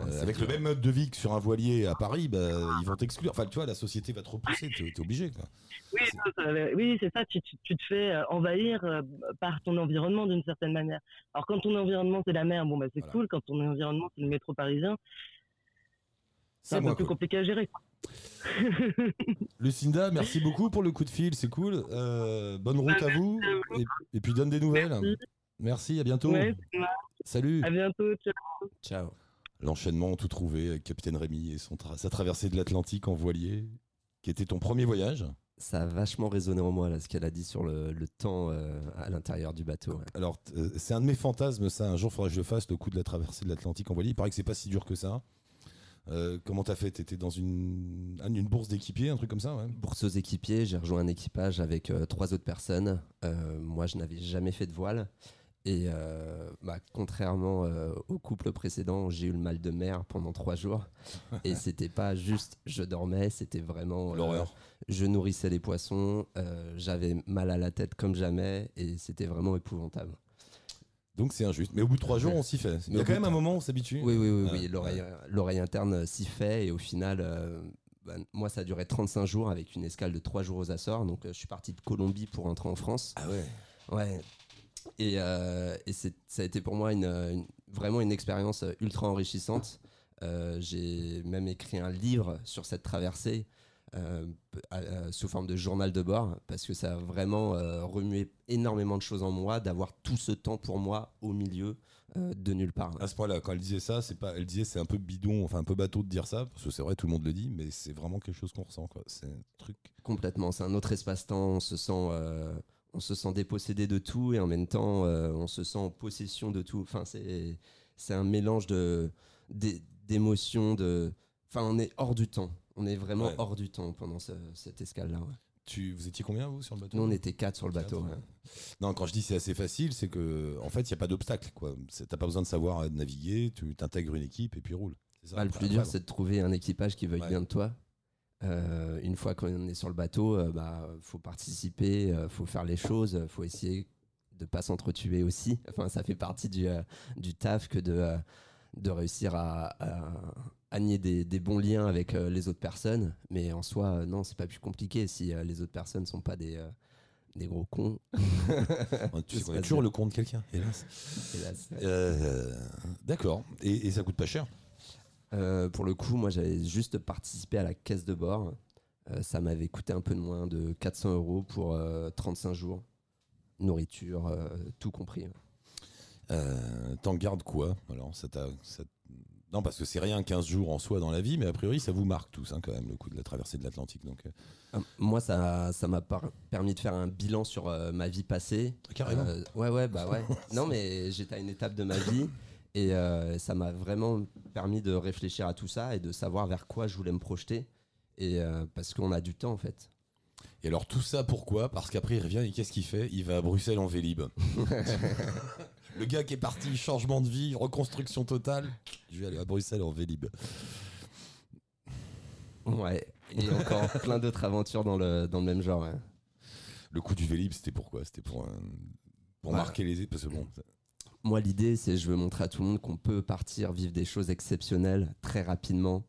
Euh, Ouais, euh, avec dur. le même mode de vie que sur un voilier à Paris, bah, ils vont t'exclure. Enfin, tu vois, la société va te repousser, t'es es obligé. Quoi. Oui, C'est- ça, ça, oui, c'est ça. Tu, tu- tu te fais euh, envahir euh, par ton environnement d'une certaine manière. Alors, quand ton environnement, c'est la mer, bon, bah, c'est Voilà. cool. Quand ton environnement, c'est le métro parisien, c'est un peu plus compliqué à gérer. Lucinda, merci beaucoup pour le coup de fil, c'est cool. Euh, bonne route à vous. Et, et puis donne des nouvelles. Merci. Merci, à bientôt. Ouais. Salut. à bientôt. ciao. Ciao. L'enchaînement tout trouvé avec Capitaine Rémi et son tra- sa traversée de l'Atlantique en voilier, qui était ton premier voyage? Ça a vachement résonné en moi, là, ce qu'elle a dit sur le, le temps euh, à l'intérieur du bateau. ouais. Alors, euh, c'est un de mes fantasmes, ça. Un jour, il faudra que je le fasse, le coup de la traversée de l'Atlantique en voilier. Il paraît que c'est pas si dur que ça. Euh, comment t'as fait? T'étais dans une, ah, une bourse d'équipier, un truc comme ça ouais Bourse aux équipiers, j'ai rejoint un équipage avec trois autres personnes. Moi, je n'avais jamais fait de voile. Et euh, bah, contrairement euh, au couple précédent, j'ai eu le mal de mer pendant trois jours. Et c'était pas juste je dormais, c'était vraiment. euh, L'horreur. je nourrissais les poissons, j'avais mal à la tête comme jamais. Et c'était vraiment épouvantable. Donc c'est injuste. Mais au bout de trois jours, on s'y fait. Il y a quand même un moment où on s'habitue. Oui, oui, oui. Oui. L'oreille, interne s'y fait. Et au final, bah, moi, ça a duré 35 jours avec une escale de 3 jours aux Açores. Donc, je suis parti de Colombie pour rentrer en France. Ah ouais. Ouais. Et, euh, et ça a été pour moi une, une- vraiment une expérience euh, ultra enrichissante. Euh, J'ai même écrit un livre sur cette traversée euh, sous forme de journal de bord parce que ça a vraiment euh, remué énormément de choses en moi d'avoir tout ce temps pour moi au milieu euh, de nulle part. À ce point-là, quand elle disait ça, c'est pas, elle disait c'est un peu bidon, enfin un peu bateau de dire ça, parce que c'est vrai, tout le monde le dit, mais c'est vraiment quelque chose qu'on ressent, quoi. C'est un truc. Complètement, c'est un autre espace-temps. On se sent, euh, on se sent dépossédé de tout et en même temps, euh, on se sent en possession de tout. Enfin, c'est, c'est un mélange de d'émotions. De, enfin, on est hors du temps. On est vraiment Ouais. hors du temps pendant ce- cette escale-là. ouais. Tu, vous étiez combien vous sur le bateau? Nous, on était quatre sur le Quatre, bateau. ouais. Non, quand je dis c'est assez facile, c'est que en fait, il y a pas d'obstacle, quoi. T'as pas besoin de savoir naviguer, tu t'intègres une équipe et puis roule. Ça. Bah, le plus dur, c'est de trouver un équipage qui veuille bien de toi. Euh, une fois qu'on est sur le bateau, euh, bah, faut participer, euh, faut faire les choses, faut essayer de pas s'entretuer aussi. Enfin, ça fait partie du, euh, du taf que de, de réussir à, à, à nier des, des bons liens avec euh, les autres personnes. Mais en soi, euh, non, c'est pas plus compliqué si euh, les autres personnes sont pas des, euh, des gros cons. tu sais est toujours le compte de quelqu'un, hélas. hélas. Euh, D'accord. Et, et ça coûte pas cher? Euh, pour le coup, moi, j'avais juste participé à la caisse de bord. Euh, ça m'avait coûté un peu de moins de 400 euros pour euh, 35 jours. Nourriture, euh, tout compris. euh, T'en gardes quoi Alors, ça t'a. ça- Non, parce que c'est rien 15 jours en soi dans la vie, mais a priori, ça vous marque tous, hein, quand même, le coup de la traversée de l'Atlantique. Donc, euh, Euh, moi, ça m'a permis de faire un bilan sur euh, ma vie passée. carrément. Euh, ouais, ouais, bah ouais. non, mais j'étais à une étape de ma vie et euh, ça m'a vraiment permis de réfléchir à tout ça et de savoir vers quoi je voulais me projeter. Et euh, parce qu'on a du temps en fait. Et alors tout ça pourquoi? Parce qu'après il revient et qu'est-ce qu'il fait? Il va à Bruxelles en Vélib. le gars qui est parti, changement de vie, reconstruction totale. Je vais aller à Bruxelles en Vélib. Ouais. Et encore plein d'autres aventures dans le, dans le même genre. Le coup du Vélib, c'était pourquoi C'était pour, pour marquer les... Parce que bon, Moi, l'idée, c'est je veux montrer à tout le monde qu'on peut partir vivre des choses exceptionnelles très rapidement,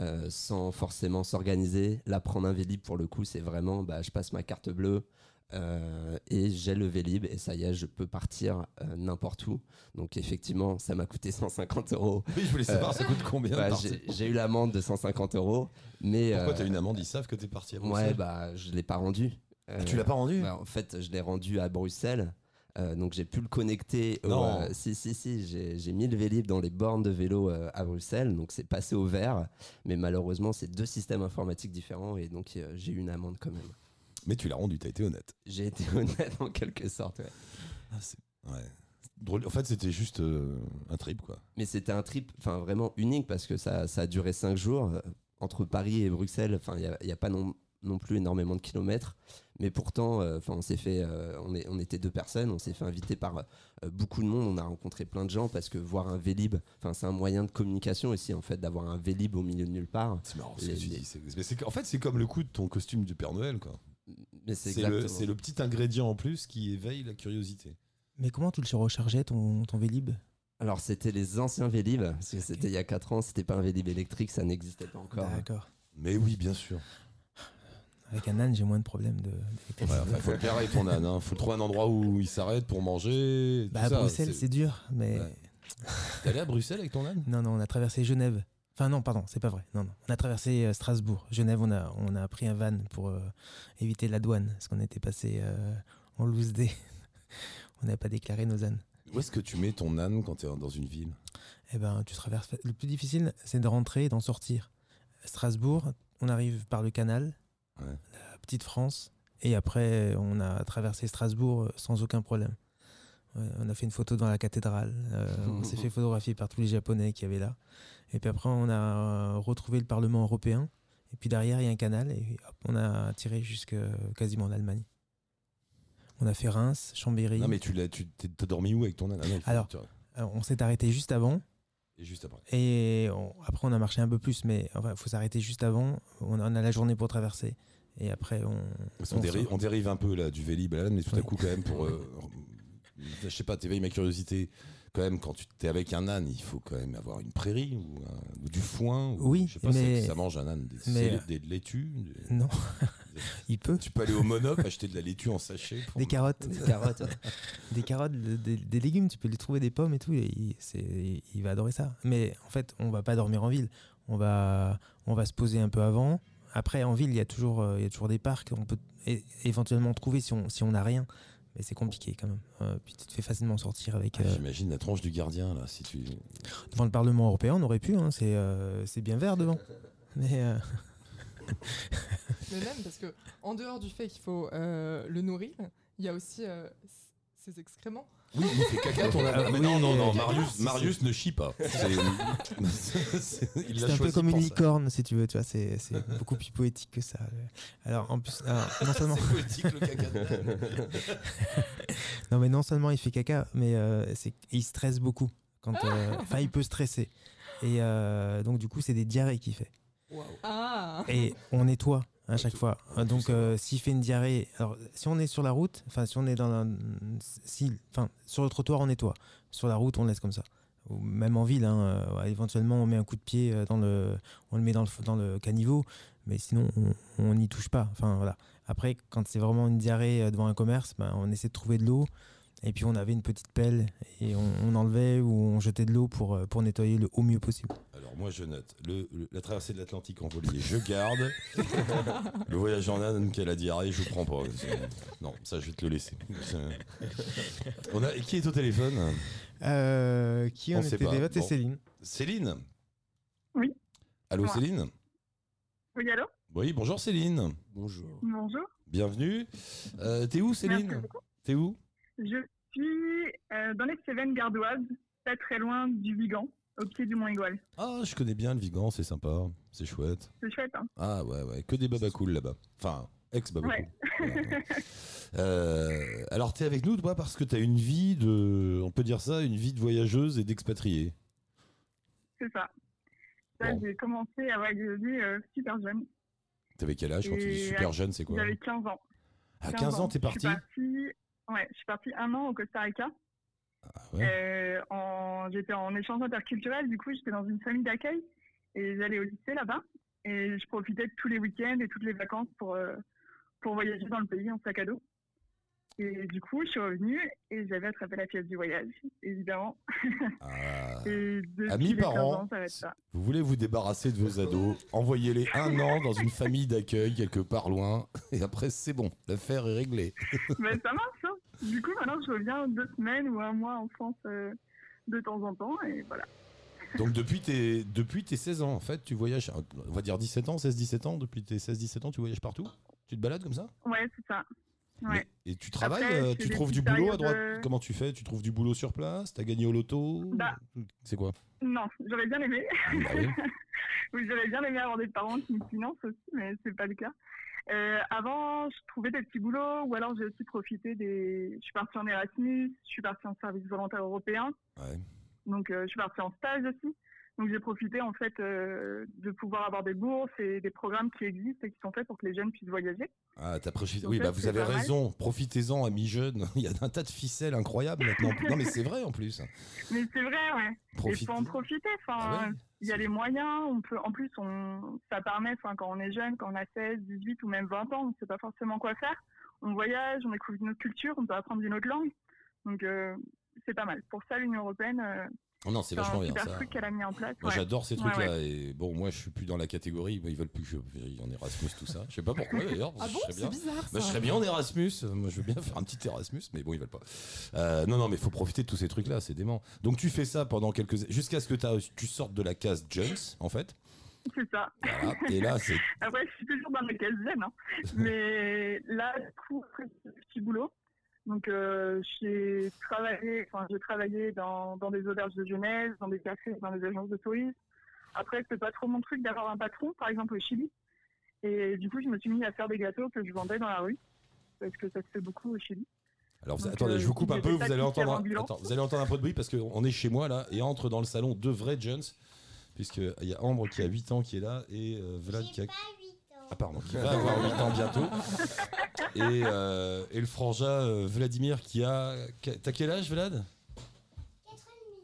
euh, sans forcément s'organiser. Là, prendre un Vélib, pour le coup, c'est vraiment, bah, je passe ma carte bleue euh, et j'ai le Vélib et ça y est, je peux partir euh, n'importe où. Donc, effectivement, ça m'a coûté 150 euros. Oui, je voulais savoir, ça coûte combien Bah, j'ai eu l'amende de 150 euros, mais Pourquoi t'as une amende? Ils savent que t'es parti à Ouais, Bruxelles. bah, je l'ai pas rendu. Ah, tu l'as pas rendu Bah, en fait, je l'ai rendu à Bruxelles Euh, donc j'ai pu le connecter. Au, Non. euh, si, si, si, j'ai mis le Vélib dans les bornes de vélo euh, à Bruxelles. Donc c'est passé au vert. Mais malheureusement, c'est deux systèmes informatiques différents. Et donc j'ai eu une amende quand même. Mais tu l'as rendu, t'as été honnête. J'ai été honnête en quelque sorte. ouais. Ah, c'est- ouais. Drôle. En fait, c'était juste un trip, quoi. Mais c'était un trip enfin, vraiment unique parce que ça, ça a duré cinq jours. Entre Paris et Bruxelles, enfin, il n'y a, a pas non, non plus énormément de kilomètres. Mais pourtant, euh, enfin, on s'est fait, euh, on, est, on était deux personnes, on s'est fait inviter par euh, beaucoup de monde. On a rencontré plein de gens parce que voir un Vélib, enfin, c'est un moyen de communication aussi, en fait, d'avoir un Vélib au milieu de nulle part. C'est marrant ce que tu les- dis. Mais en fait, c'est comme le coup de ton costume du Père Noël, quoi. Mais c'est C'est le, exactement. c'est le petit ingrédient en plus qui éveille la curiosité. Mais comment tu le rechargeais ton, ton Vélib? Alors, c'était les anciens Vélib, parce que c'était il y a 4 ans, c'était pas un Vélib électrique, ça n'existait pas encore. D'accord. Mais oui, bien sûr. Avec un âne, j'ai moins de problèmes de. Ouais, enfin, faut le garer ton âne. Hein. Faut trouver un endroit où il s'arrête pour manger. Bah, à Bruxelles, c'est dur, mais. Ouais. T'es allé à Bruxelles avec ton âne? Non, non, on a traversé Genève. Enfin, non, pardon, c'est pas vrai. Non, non. On a traversé euh, Strasbourg. Genève, on a, on a pris un van pour euh, éviter la douane, parce qu'on était passé euh, en loose day. on n'avait pas déclaré nos ânes. Où est-ce que tu mets ton âne quand t'es dans une ville? Eh ben, tu traverses. Le plus difficile, c'est de rentrer et d'en sortir. Strasbourg, on arrive par le canal, Ouais. la petite France, et après, on a traversé Strasbourg euh, sans aucun problème. Ouais, on a fait une photo dans la cathédrale. euh, on s'est fait photographier par tous les Japonais qui avaient là. Et puis après, on a euh, retrouvé le Parlement européen. Et puis derrière, il y a un canal. Et hop, on a tiré jusque quasiment en Allemagne. On a fait Reims, Chambéry. Non, mais tu l'as, tu t'es- t'as dormi où avec ton âne Ah tu- Alors, on s'est arrêté juste avant. Et juste après. Et on- après, on a marché un peu plus, mais il faut s'arrêter juste avant. On a, on a la journée pour traverser. Et après, on. On dérive, on dérive un peu là du Vélib à l'âne, mais tout à coup quand même pour, euh, je sais pas, t'éveilles ma curiosité. Quand même, quand tu t'es avec un âne, il faut quand même avoir une prairie ou, un- ou du foin. ou- Oui, je sais pas, mais- ça, mange un âne des, mais- c'est des laitues. des- Non, il peut. Tu peux aller au Monop acheter de la laitue en sachet. pour- Des carottes. Des carottes. des carottes, de- des, des légumes, tu peux les trouver, des pommes et tout, et il, c'est- il va adorer ça. Mais en fait, on va pas dormir en ville. On va, on va se poser un peu avant. Après, en ville, il y a toujours, euh, il y a toujours des parcs. On peut é- éventuellement trouver si on si on n'a rien. Mais c'est compliqué quand même. Euh, puis tu te fais facilement sortir avec. Ah, euh, J'imagine la tronche du gardien là, si tu. devant le Parlement européen, on aurait pu. hein, c'est euh, c'est bien vert devant. Mais euh, Mais même parce que, en dehors du fait qu'il faut euh, le nourrir, il y a aussi euh, ses excréments. Oui, il fait caca ton. Ah, mais non, non, non, Marius, Marius ne chie pas. C'est- il un peu comme une licorne, si tu veux. Tu vois, c'est beaucoup plus poétique que ça. Alors en plus, alors, non seulement. C'est poétique le caca de l'âne. Non, mais non seulement il fait caca, mais euh, il stresse beaucoup. Quand, euh, Enfin, il peut stresser. Et euh, donc, du coup, c'est des diarrhées qu'il fait. Et on nettoie à chaque fois. donc, euh, s'il fait une diarrhée, alors si on est sur la route, enfin, si on est dans si, enfin, sur le trottoir, on nettoie. Sur la route, on laisse comme ça. Ou même en ville, hein, euh, éventuellement, on met un coup de pied euh, dans le, on le met dans le, dans le caniveau, mais sinon, on- n'y touche pas. Enfin, voilà. Après, quand c'est vraiment une diarrhée devant un commerce, ben, on essaie de trouver de l'eau. Et puis on avait une petite pelle et on, on enlevait ou on jetait de l'eau pour, euh, pour nettoyer le au mieux possible. Alors moi je note le, le- la traversée de l'Atlantique en voilier, je garde. le voyage en Inde qu'elle a diarrhée, je prends pas. C'est- Non, ça je vais te le laisser. C'est- On a qui est au téléphone? Euh, qui On en sait était Bon. Céline Céline? Oui. Allô Moi. Céline? Oui, allô? Oui, bonjour Céline. Bonjour. Bonjour. Bienvenue. Euh, T'es où Céline? T'es où? Je suis euh, dans les Cévennes gardoises, pas très loin du Vigan, au pied du Mont Égual. Ah, je connais bien le Vigan, c'est sympa, c'est chouette. C'est chouette, hein Ah ouais, ouais, que des babas cool là-bas. Enfin, ex-babas Ouais. ouais. Euh, alors, t'es avec nous, toi, parce que t'as une vie de, on peut dire ça, une vie de voyageuse et d'expatriée. C'est ça. Bon. J'ai commencé à voyager euh, super jeune. T'avais quel âge quand tu dis super jeune, c'est quoi J'avais 15 ans. À 15 ans, t'es parti ouais, je suis partie un an au Costa Rica. Ah ouais. Euh, en- J'étais en échange interculturel, du coup, j'étais dans une famille d'accueil et j'allais au lycée là-bas. Et je profitais de tous les week-ends et toutes les vacances pour, euh, pour voyager dans le pays en sac à dos. Et du coup, je suis revenue et j'avais attrapé la pièce du voyage, évidemment. Ah. Amis les 15 parents, ans, ça va être ça. vous voulez vous débarrasser de vos ados, envoyez-les un an dans une famille d'accueil quelque part loin, et après c'est bon, l'affaire est réglée. Mais ça marche, Du coup, maintenant, je reviens deux semaines ou un mois en France euh, de temps en temps, et voilà. Donc depuis tes, depuis tes 16 ans, en fait, tu voyages, on va dire 17 ans, 16-17 ans, depuis tes 16-17 ans, tu voyages partout? Tu te balades comme ça? Ouais, c'est ça. Ouais. Mais- et tu travailles, Après, euh, tu trouves du boulot à droite? euh, Comment tu fais? Tu trouves du boulot sur place? T'as gagné au loto? Bah. C'est quoi? Non, j'aurais bien aimé. Bah oui. Oui, j'aurais bien aimé avoir des parents qui me financent aussi, mais c'est pas le cas. Euh, avant, je trouvais des petits boulots, ou alors j'ai aussi profité des. Je suis partie en Erasmus, je suis partie en service volontaire européen, Ouais. donc euh, je suis partie en stage aussi. Donc j'ai profité en fait euh, de pouvoir avoir des bourses et des programmes qui existent et qui sont faits pour que les jeunes puissent voyager. Ah, t'as profité. Oui, bah vous avez raison. Profitez-en, amis jeunes. Il y a un tas de ficelles incroyables maintenant. non, mais c'est vrai en plus. Mais c'est vrai, ouais. Il Profitez. faut en profiter. Enfin, Ah ouais. il y a les moyens. On peut, en plus, on, ça permet, enfin, quand on est jeune, quand on a 16, 18 ou même 20 ans, on ne sait pas forcément quoi faire. On voyage, on découvre une autre culture, on peut apprendre une autre langue. Donc, euh, c'est pas mal. Pour ça, l'Union européenne, euh, Oh non, c'est vachement bien ça. truc qu'elle a mis en place. Moi ouais. j'adore ces Ouais, trucs-là et bon moi je suis plus dans la catégorie, ils veulent plus que je en Erasmus tout ça. Je sais pas pourquoi d'ailleurs. Ah je bon serais C'est bien. bizarre ça. Bah, je serais bien en Erasmus, moi je veux bien faire un petit Erasmus, mais bon ils veulent pas. Euh, non non mais il faut profiter de tous ces trucs-là, c'est dément. Donc tu fais ça pendant quelques jusqu'à ce que tu sortes de la case Jones en fait. C'est ça. Voilà. Et là c'est Après, je suis toujours dans le caserne. Hein. Mais là, du coup, après, c'est un petit boulot. Donc, euh, j'ai travaillé, enfin, j'ai travaillé dans, dans des auberges de jeunesse, dans des cafés, dans des agences de tourisme. Après, c'est pas trop mon truc d'avoir un patron, par exemple au Chili. Et du coup, je me suis mis à faire des gâteaux que je vendais dans la rue. Parce que ça se fait beaucoup au Chili. Alors vous- Donc, attendez, euh, je vous coupe un peu, vous allez entendre, attends, vous allez entendre un peu de bruit parce qu'on est chez moi là et entre dans le salon deux vrais Jones, puisqu'il y a Ambre qui a 8 ans qui est là et euh, Vlad qui a... Ah pardon, qui va avoir 8 ans bientôt. Et, euh, et le frangin euh, Vladimir qui a... T'as quel âge Vlad?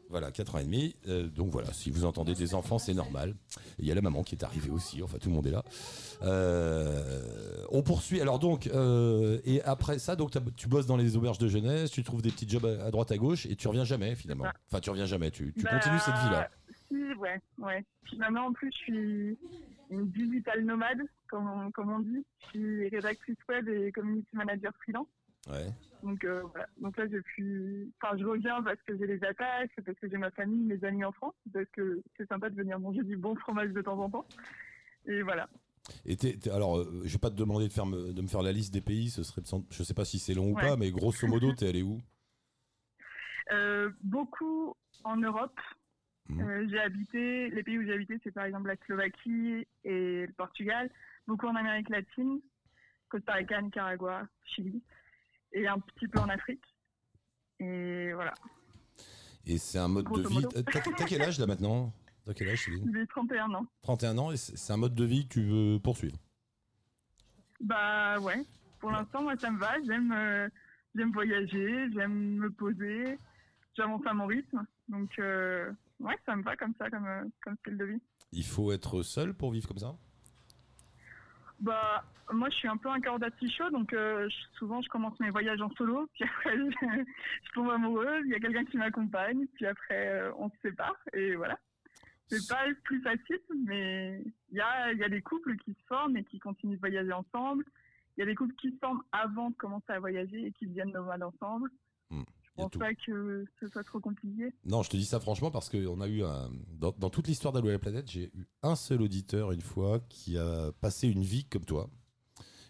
Voilà, 4 ans et demi. Euh, donc voilà, si vous entendez des enfants, c'est normal. Et Il y a la maman qui est arrivée aussi, enfin tout le monde est là. Euh, on poursuit. Alors donc, euh, et après ça, donc t'as- tu bosses dans les auberges de jeunesse, tu trouves des petits jobs à, à droite à gauche et tu reviens jamais finalement. C'est ça. Enfin, tu reviens jamais, tu, tu Bah, continues cette vie-là. Si, ouais, ouais. Puis maintenant, en plus, je suis une digital nomade, comme on, comme on dit. Je suis rédactrice web et community manager freelance. Ouais. Donc euh, voilà. Donc là, j'ai pu. Enfin, je reviens parce que j'ai les attaques, parce que j'ai ma famille, mes amis en France, parce que c'est sympa de venir manger du bon fromage de temps en temps. Et voilà. Et alors, euh, je vais pas te demander de, faire me, de me faire la liste des pays, ce serait, je sais pas si c'est long ou pas, mais grosso modo, t'es allé où? Euh, beaucoup en Europe. Mhm. Euh, j'ai habité. Les pays où j'ai habité, c'est par exemple la Slovaquie et le Portugal. Beaucoup en Amérique latine, Costa Rica, Nicaragua, Chili, et un petit peu en Afrique. Et voilà. Et c'est un mode de vie. T'as quel âge là maintenant? T'as quel âge, Céline? J'ai 31 ans. 31 ans et c'est un mode de vie que tu veux poursuivre? Bah ouais. Pour l'instant, moi, ça me va. J'aime, euh, j'aime voyager, j'aime me poser, j'avance à mon rythme. Donc, euh, ouais, ça me va comme ça, comme, euh, comme style de vie. Il faut être seul pour vivre comme ça? Bah, moi, je suis un peu un cordati chaud, donc euh, souvent, je commence mes voyages en solo, puis après, je, tombe amoureuse, il y a quelqu'un qui m'accompagne, puis après, euh, on se sépare, et voilà. C'est pas plus facile, mais il y a, y a des couples qui se forment et qui continuent de voyager ensemble. Il y a des couples qui se forment avant de commencer à voyager et qui deviennent nomades ensemble. Pense tout. pas que ce soit trop compliqué. Non, je te dis ça franchement parce qu'on a eu un. Dans, dans toute l'histoire d'Allo la planète, j'ai eu un seul auditeur une fois qui a passé une vie comme toi.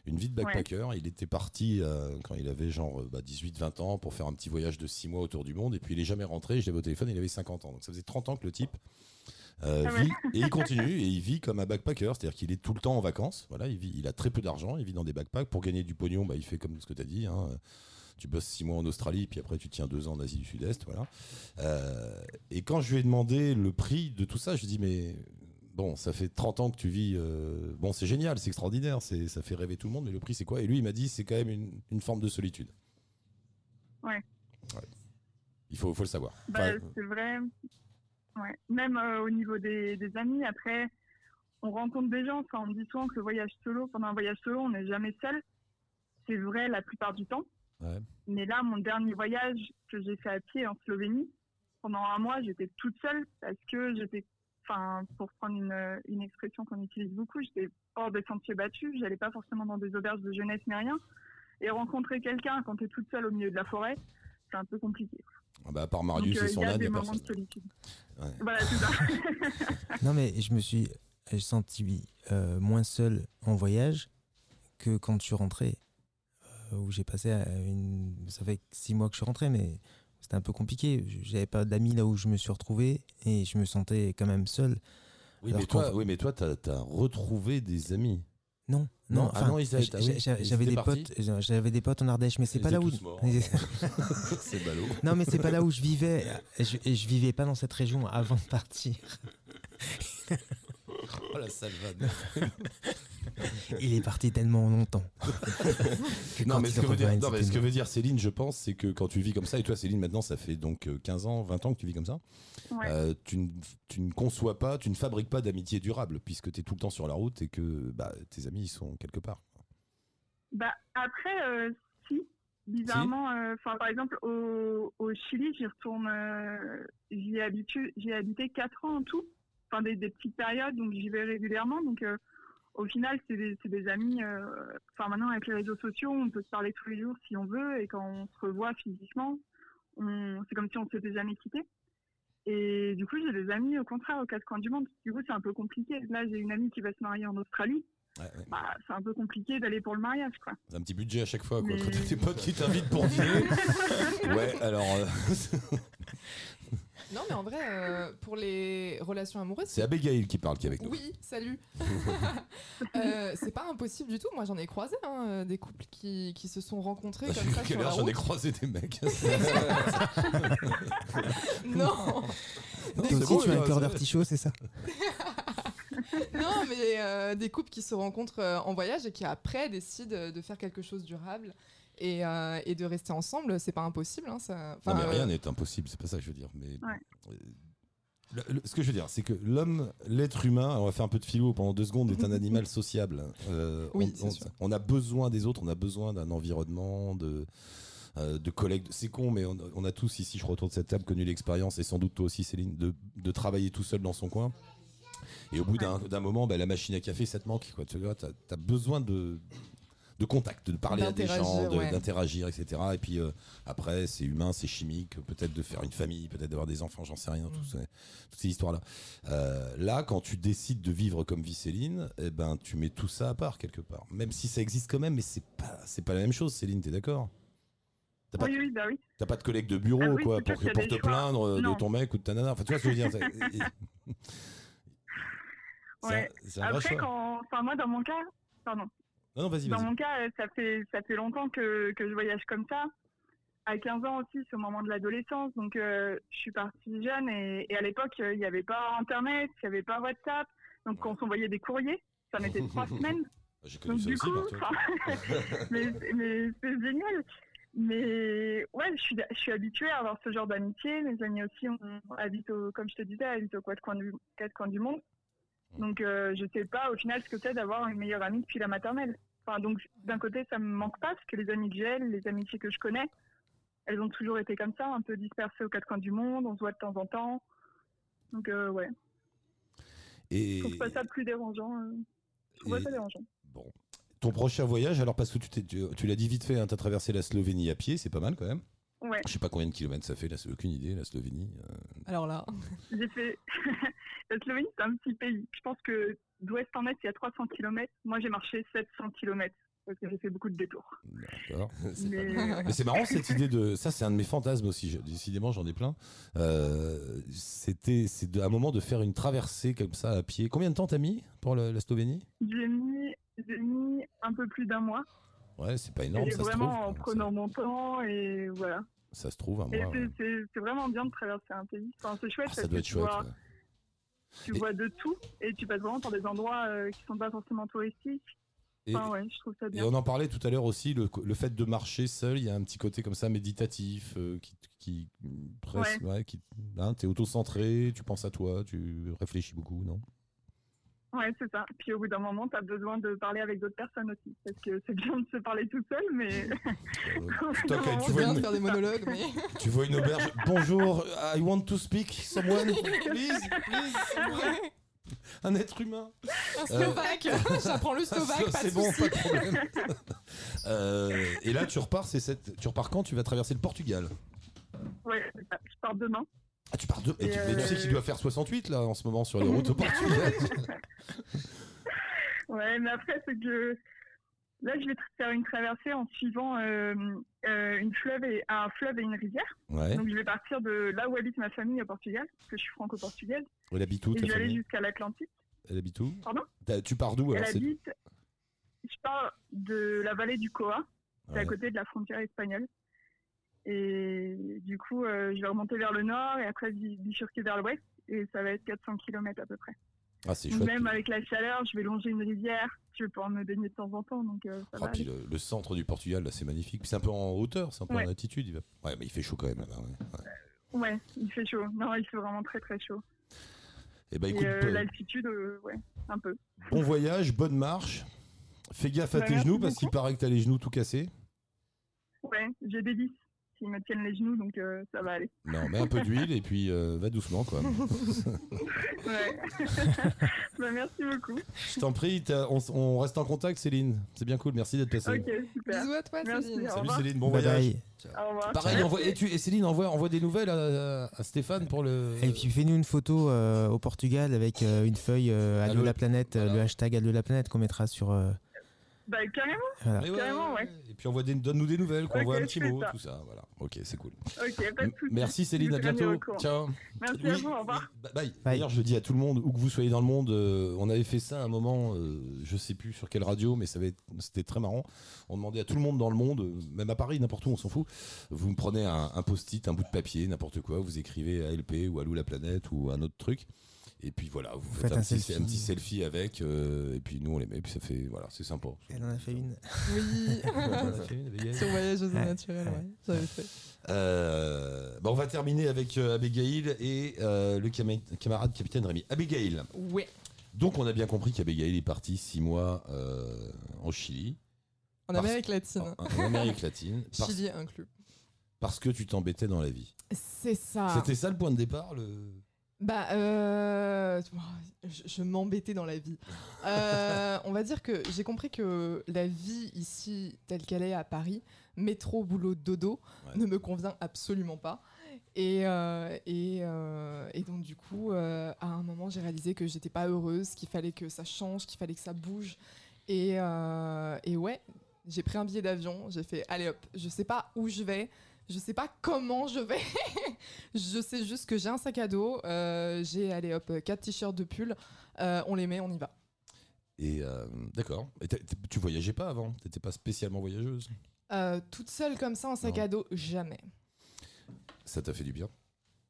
Une vie de backpacker. Il était parti euh, quand il avait genre euh, bah, 18-20 ans pour faire un petit voyage de 6 mois autour du monde. Et puis il est jamais rentré. Je l'avais au téléphone, il avait 50 ans. Donc ça faisait 30 ans que le type euh, Ah ouais. vit. Et il continue et il vit comme un backpacker. C'est-à-dire qu'il est tout le temps en vacances. Voilà, il, vit, il a très peu d'argent. Il vit dans des backpacks. Pour gagner du pognon, bah, il fait comme ce que tu as dit. hein. Tu bosses 6 mois en Australie, puis après tu tiens 2 ans en Asie du Sud-Est. Voilà. Euh, et quand je lui ai demandé le prix de tout ça, je lui ai dit mais bon, ça fait 30 ans que tu vis. euh, bon, c'est génial, c'est extraordinaire, c'est ça fait rêver tout le monde, mais le prix c'est quoi? Et lui, il m'a dit c'est quand même une, une forme de solitude. Ouais. Ouais. Il faut, faut le savoir. Bah, Enfin, c'est vrai. Ouais. Même euh, au niveau des, des amis, après, on rencontre des gens. Enfin, on dit souvent que le voyage solo, pendant un voyage solo, on n'est jamais seul. C'est vrai la plupart du temps. Ouais. Mais là, mon dernier voyage que j'ai fait à pied en Slovénie, pendant un mois, j'étais toute seule parce que j'étais, enfin, pour prendre une, une expression qu'on utilise beaucoup, j'étais hors des sentiers battus. J'allais pas forcément dans des auberges de jeunesse ni rien. et rencontrer quelqu'un quand tu es toute seule au milieu de la forêt, c'est un peu compliqué. Ah bah, à part Marius Donc, et son il y a âne, des il n'y a moments de personne. solitude. Ouais. Voilà, c'est ça. Non, mais je me suis senti euh, moins seul en voyage que quand je suis rentré. Euh, où j'ai passé à une. Ça fait six mois que je suis rentré, mais c'était un peu compliqué. J'avais pas d'amis là où je me suis retrouvé et je me sentais quand même seul. Oui, Alors mais toi, oui, mais toi, t'as as retrouvé des amis. Non, Non, non, ah non, ah j'avais des potes, j'avais des potes en Ardèche, mais c'est pas là où. C'est ballot. non, mais c'est pas là où je vivais. Et je, et je vivais pas dans cette région avant de partir. Oh la sale vanne. Il est parti tellement longtemps. Non, mais ce que, veut dire, revient, non, mais c'était ce que veut dire Céline, je pense, c'est que quand tu vis comme ça, et toi Céline, maintenant, ça fait donc euh, 15 ans, 20 ans que tu vis comme ça, Ouais. euh, tu, ne, tu ne conçois pas, tu ne fabriques pas d'amitié durable, puisque tu es tout le temps sur la route et que bah, tes amis, ils sont quelque part. Bah, après, euh, si. Bizarrement, euh, enfin, par exemple, au, au Chili, j'y retourne, euh, j'y ai, habitu- j'y ai habité 4 ans en tout. Enfin, des, des petites périodes, donc j'y vais régulièrement. Donc, euh, au final, c'est des, amis. euh, Enfin, maintenant, avec les réseaux sociaux, on peut se parler tous les jours si on veut. Et quand on se revoit physiquement, c'est comme si on s'était jamais quitté. Et du coup, j'ai des amis, au contraire, aux quatre coins du monde. Du coup, c'est un peu compliqué. Là, j'ai une amie qui va se marier en Australie. Ouais, ouais. Bah, c'est un peu compliqué d'aller pour le mariage, quoi. C'est un petit budget à chaque fois, quoi. Mais- Quand t'as tes potes qui t'invitent pour dîner. ouais, alors. euh, Non, mais en vrai, euh, pour les relations amoureuses, c'est Abigail qui parle qui est avec nous. Oui, salut. Euh, c'est pas impossible du tout. Moi, j'en ai croisé hein, des couples qui, qui se sont rencontrés comme ça Quelle sur la heure j'en ai croisé des mecs. Non, c'est aussi, tu as un cœur c'est- d'artichaut, c'est ça non, mais euh, des couples qui se rencontrent euh, en voyage et qui après décident de faire quelque chose de durable et, euh, et de rester ensemble. C'est pas impossible. Hein, ça... Non, mais rien euh, n'est impossible, c'est pas ça que je veux dire. Mais Ouais. euh, le- le- ce que je veux dire, c'est que l'homme, l'être humain, on va faire un peu de philo pendant deux secondes, est un animal sociable. Euh, Oui, on, c'est on- sûr. on a besoin des autres, on a besoin d'un environnement, de, euh, de collègues. C'est con, mais on, on a tous ici, je autour de cette table, connu l'expérience, et sans doute toi aussi, Céline, de, de travailler tout seul dans son coin. Et au bout d'un moment, bah, la machine à café, ça te manque. Quoi. Tu as, besoin de, de contact, de parler à des gens, D'interagir, de- ouais. d'interagir, etc. Et puis euh, après, c'est humain, c'est chimique, peut-être de faire une famille, peut-être d'avoir des enfants, j'en sais rien, tout ça- toutes ces histoires-là. Euh, là, quand tu décides de vivre comme vit Céline, eh ben, tu mets tout ça à part quelque part. Même si ça existe quand même, mais c'est pas, c'est pas la même chose, Céline, t'es d'accord? T'as pas, Oui, oui, bah oui. pas de collègue de bureau, Ah oui, quoi, pour, te choix. plaindre euh, de ton mec ou de ta nana. Enfin, tu vois ce que je veux dire Ouais. Un Après, quand, enfin moi dans mon cas, pardon, Non, non, vas-y, dans mon cas, euh, ça fait ça fait longtemps que, que je voyage comme ça. À 15 ans aussi, c'est au moment de l'adolescence, donc euh, je suis partie jeune et, et à l'époque euh, il n'y avait pas Internet, il n'y avait pas WhatsApp, donc quand on s'envoyait des courriers, ça mettait trois semaines. J'ai connu Donc ça du aussi, coup, mais, mais c'est génial. Mais ouais, je suis, je suis habituée à avoir ce genre d'amitié. Mes amis aussi on habite au, comme je te disais, habitent aux quatre coins du, quatre coins du monde. Donc euh, je sais pas au final ce que c'est d'avoir une meilleure amie depuis la maternelle. Enfin, donc d'un côté ça me manque pas parce que les amis que j'ai, les amitiés que je connais, elles ont toujours été comme ça, un peu dispersées aux quatre coins du monde. On se voit de temps en temps. Donc euh, ouais, Et je trouve pas ça plus dérangeant. euh, Je trouve pas ça dérangeant. bon. Ton prochain voyage, alors parce que tu, tu, tu l'as dit vite fait, tu as traversé la Slovénie à pied, c'est pas mal quand même. Ouais. Je sais pas combien de kilomètres ça fait, là, c'est aucune idée, la Slovénie. euh. Alors là, J'ai fait. La Slovénie, c'est un petit pays. Je pense que d'ouest en est, il y a 300 km. Moi, j'ai marché 700 km parce que j'ai fait beaucoup de détours. D'accord. C'est pas Mais mal. Mais c'est marrant cette idée de. Ça, c'est un de mes fantasmes aussi. je- Décidément, j'en ai plein. Euh, C'était, c'est de- un moment de faire une traversée comme ça à pied. Combien de temps t'as mis pour le- la Slovénie? J'ai mis, j'ai mis un peu plus d'un mois. Ouais, c'est pas énorme. et Ça se, vraiment trouve, en prenant mon temps et voilà. ça, se trouve un Et mois. c'est- ouais. c'est c'est vraiment bien de traverser un pays. Enfin, c'est chouette Ah, ça doit être chouette. vois, ouais. Tu Et- vois de tout et tu passes vraiment par des endroits euh, qui sont pas forcément touristiques. Et, Enfin, ouais, je trouve ça et bien. on en parlait tout à l'heure aussi, le, le fait de marcher seul, il y a un petit côté comme ça méditatif, euh, qui, qui ouais, qui, hein, t'es auto-centré, tu penses à toi, tu réfléchis beaucoup, non? Ouais, c'est ça. Puis au bout d'un moment, tu as besoin de parler avec d'autres personnes aussi. Parce que c'est bien de se parler tout seul, mais. moment, tu c'est vois bien une- de faire des monologues, mais Tu vois une auberge. Bonjour, I want to speak someone, please, please. Un être humain. Un Slovaque J'apprends le Slovaque, C'est bon, pas de problème. Euh, et là, tu repars, c'est cette... tu repars quand? Tu vas traverser le Portugal. Ouais, je pars demain. Ah, tu pars de. et tu... Mais tu sais euh, qu'il doit faire 68 là en ce moment sur les routes au Portugal. Ouais, mais après, c'est que là, je vais faire une traversée en suivant euh, euh, une fleuve et, un fleuve et une rivière. ouais. Donc, je vais partir de là où habite ma famille au Portugal, parce que je suis franco-portugaise. Elle habite où Et ta je vais aller jusqu'à l'Atlantique. Elle habite où? Pardon? Tu pars d'où Elle alors c'est- habite. Je pars de la vallée du Coa, c'est Ouais. à côté de la frontière espagnole. Et du coup, euh, je vais remonter vers le nord et après bifurquer vers l'ouest. Et ça va être 400 km à peu près. Ah, donc, même avec la chaleur, je vais longer une rivière. Je vais pouvoir me baigner de temps en temps. Donc, euh, ah, le, centre du Portugal, là, c'est magnifique. C'est un peu en hauteur, c'est un peu en altitude. Il. Ouais, mais il fait chaud quand même là-bas. Ouais. il fait chaud. Non, il fait vraiment très très chaud. Eh ben, et bah, écoute, euh, l'altitude, euh, ouais, un peu. Bon voyage, bonne marche. Fais gaffe à bah, tes genoux parce qu'il paraît que t'as les genoux tout cassés. Ouais, j'ai des 10 s'ils me tiennent les genoux, donc euh, ça va aller. Non, mais un peu d'huile et puis euh, va doucement, quoi. ouais. Bah, merci beaucoup. Je t'en prie, on, reste en contact, Céline. C'est bien cool, merci d'être passée. Ok, super. Bisous à toi, merci, Céline. Salut, Céline, bon voyage. Au revoir. Pareil, envoie, et, tu, et, Céline, envoie, envoie des nouvelles à, Stéphane pour le. Et puis fais-nous une photo euh, au Portugal avec une feuille Allo la planète, le hashtag Allo la planète qu'on mettra sur bah, carrément. voilà. Carrément, ouais. Et puis envoie des- donne-nous des nouvelles, qu'on Ok, envoie un petit mot, ça. tout ça. Voilà. Ok, c'est cool. Ok, pas de soucis. Merci Céline, à bientôt. Ciao. Merci Oui, à vous, au revoir. oui, bye. D'ailleurs, je dis à tout le monde, où que vous soyez dans le monde, euh, on avait fait ça à un moment, euh, je sais plus sur quelle radio, mais ça avait c'était très marrant. On demandait à tout le monde dans le monde, même à Paris, n'importe où, on s'en fout. Vous me prenez un, un post-it, un bout de papier, n'importe quoi, vous écrivez ALP ou Alou la planète ou un autre truc. Et puis voilà, vous faites, Faites un, un petit, selfie. un petit selfie avec, euh, et puis nous on les met, puis ça fait, voilà, c'est sympa. Elle en a fait une. Oui. On en a fait une, Abigail Sur voyage aux eaux Ouais. naturelles, ouais. J'avais fait. Euh, bah, on va terminer avec euh, Abigail et euh, le cama- camarade capitaine Rémi. Abigail. Ouais. Donc on a bien compris qu'Abigail est partie six mois euh, en Chili, En Parce- Amérique latine. en, en Amérique latine, parce, Chili inclus. parce que tu t'embêtais dans la vie. C'est ça. C'était ça le point de départ le... Bah, euh, je, je m'embêtais dans la vie. Euh, on va dire que j'ai compris que la vie ici, telle qu'elle est à Paris, métro, boulot, dodo, Ouais. ne me convient absolument pas. Et, euh, et, et donc, du coup, à un moment, j'ai réalisé que j'étais pas heureuse, qu'il fallait que ça change, qu'il fallait que ça bouge. Et, et ouais, j'ai pris un billet d'avion, j'ai fait allez hop, je sais pas où je vais, je sais pas comment je vais, je sais juste que j'ai un sac à dos, euh, j'ai allez hop, quatre t-shirts de pull, euh, on les met, on y va. Et euh, d'accord. Et t'as- tu voyageais pas avant? T'étais pas spécialement voyageuse? Toute seule comme ça, un sac Non. à dos, jamais. Ça t'a fait du bien?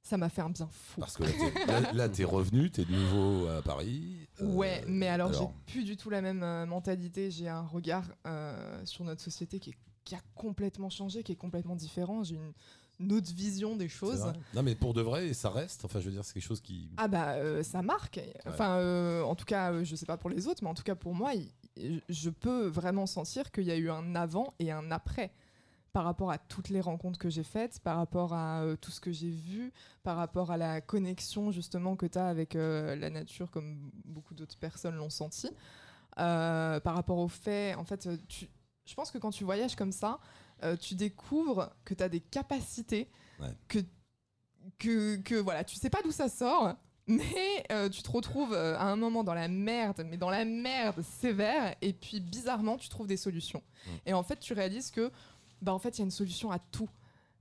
Ça m'a fait un bien fou. Parce que là, t'es, là, là, t'es revenu, t'es de nouveau à Paris. Euh, Ouais, mais alors, alors j'ai plus du tout la même mentalité. J'ai un regard euh, sur notre société qui, est- qui a complètement changé, qui est complètement différent. J'ai une, une autre vision des choses. Non mais pour de vrai, ça reste. Enfin, je veux dire, c'est quelque chose qui. Ah bah euh, ça marque. Enfin, euh, en tout cas, euh, je sais pas pour les autres, mais en tout cas pour moi, je peux vraiment sentir qu'il y a eu un avant et un après par rapport à toutes les rencontres que j'ai faites, par rapport à euh, tout ce que j'ai vu, par rapport à la connexion justement que tu as avec euh, la nature, comme beaucoup d'autres personnes l'ont senti, Euh, par rapport au fait, en fait, tu- je pense que quand tu voyages comme ça, euh, tu découvres que tu as des capacités Ouais. que, que, que voilà, tu sais pas d'où ça sort, mais euh, tu te retrouves euh, à un moment dans la merde, mais dans la merde sévère, et puis bizarrement, tu trouves des solutions. Mm. Et en fait, tu réalises que, bah, en fait, il y a une solution à tout.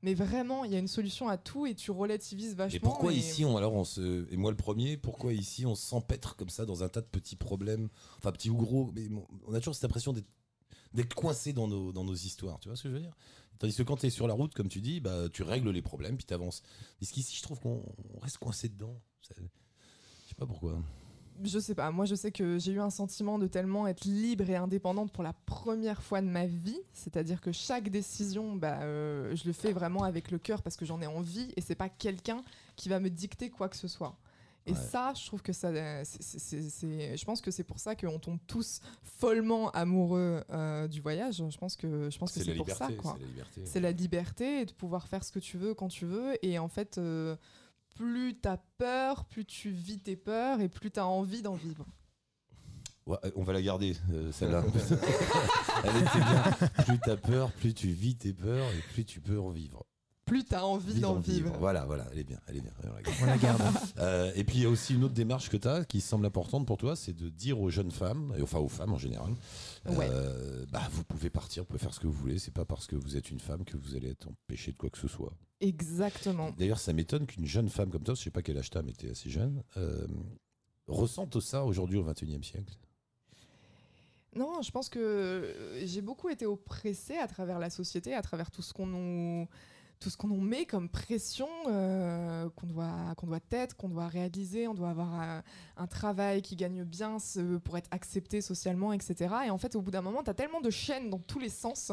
Mais vraiment, il y a une solution à tout et tu relativises vachement. Et pourquoi et- ici, on, alors on se, et moi le premier, pourquoi ici on s'empêtre comme ça dans un tas de petits problèmes, enfin petits ou gros, mais on a toujours cette impression d'être, d'être coincé dans nos, dans nos histoires, tu vois ce que je veux dire? Tandis que quand tu es sur la route, comme tu dis, bah, tu règles les problèmes puis tu avances. Parce qu'ici, je trouve qu'on on reste coincé dedans. Je sais pas pourquoi. Je sais pas, moi je sais que j'ai eu un sentiment de tellement être libre et indépendante pour la première fois de ma vie, c'est-à-dire que chaque décision, bah, euh, je le fais vraiment avec le cœur parce que j'en ai envie et c'est pas quelqu'un qui va me dicter quoi que ce soit. Et Ouais. ça, je trouve que ça, euh, c'est- je pense que c'est pour ça qu'on tombe tous follement amoureux euh, du voyage. Je pense que je pense que C'est pour liberté. ça, quoi c'est la liberté. c'est la liberté et de pouvoir faire ce que tu veux quand tu veux et en fait euh, plus t'as peur, plus tu vis tes peurs et plus t'as envie d'en vivre. Ouais, on va la garder, euh, celle-là. Elle était bien. Plus t'as peur, plus tu vis tes peurs et plus tu peux en vivre. Plus t'as envie d'en vivre. Voilà, voilà, elle est bien, elle est bien. on la garde. On la garde. Euh, et puis il y a aussi une autre démarche que tu as qui semble importante pour toi, c'est de dire aux jeunes femmes, et enfin aux femmes en général, Ouais. euh, bah, vous pouvez partir, vous pouvez faire ce que vous voulez, c'est pas parce que vous êtes une femme que vous allez être empêché de quoi que ce soit. Exactement. D'ailleurs, ça m'étonne qu'une jeune femme comme toi, je sais pas quel âge t'as, mais t'es assez jeune, euh, ressente ça aujourd'hui au XXIe siècle? Non, je pense que j'ai beaucoup été oppressée à travers la société, à travers tout ce qu'on nous, tout ce qu'on nous met comme pression, euh, qu'on doit, qu'on doit être, qu'on doit réaliser, on doit avoir un, un travail qui gagne bien ce- pour être accepté socialement, etc. Et en fait, au bout d'un moment, tu as tellement de chaînes dans tous les sens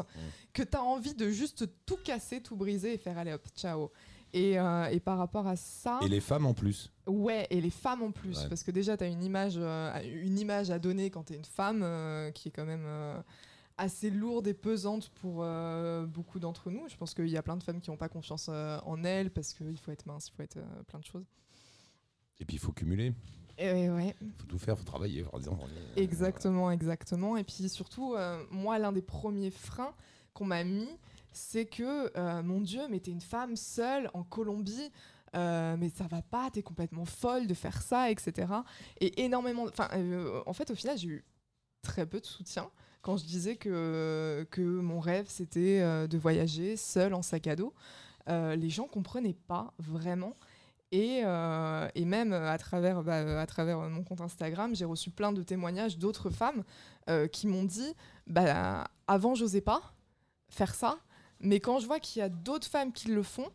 que tu as envie de juste tout casser, tout briser et faire allez hop, ciao. Et, euh, et par rapport à ça... Et les femmes en plus. Ouais, et les femmes en plus, Ouais. parce que déjà, tu as une image, euh, une image à donner quand tu es une femme euh, qui est quand même euh, assez lourde et pesante pour euh, beaucoup d'entre nous. Je pense qu'il y a plein de femmes qui n'ont pas confiance euh, en elles parce qu'il faut être mince, il faut être euh, plein de choses. Et puis il faut cumuler, Et ouais, il faut tout faire, il faut travailler. dire, euh, exactement, exactement. Et puis surtout, moi, l'un des premiers freins qu'on m'a mis, c'est que, mon Dieu, mais t'es une femme seule en Colombie. euh, mais ça va pas, t'es complètement folle de faire ça, etc. Et énormément. Enfin, euh, en fait, au final, j'ai eu très peu de soutien quand je disais que, que mon rêve, c'était euh, de voyager seule en sac à dos. Euh, les gens comprenaient pas vraiment. Et, euh, et même à travers, bah, à travers mon compte Instagram, j'ai reçu plein de témoignages d'autres femmes euh, qui m'ont dit bah, avant, j'osais pas faire ça, mais quand je vois qu'il y a d'autres femmes qui le font,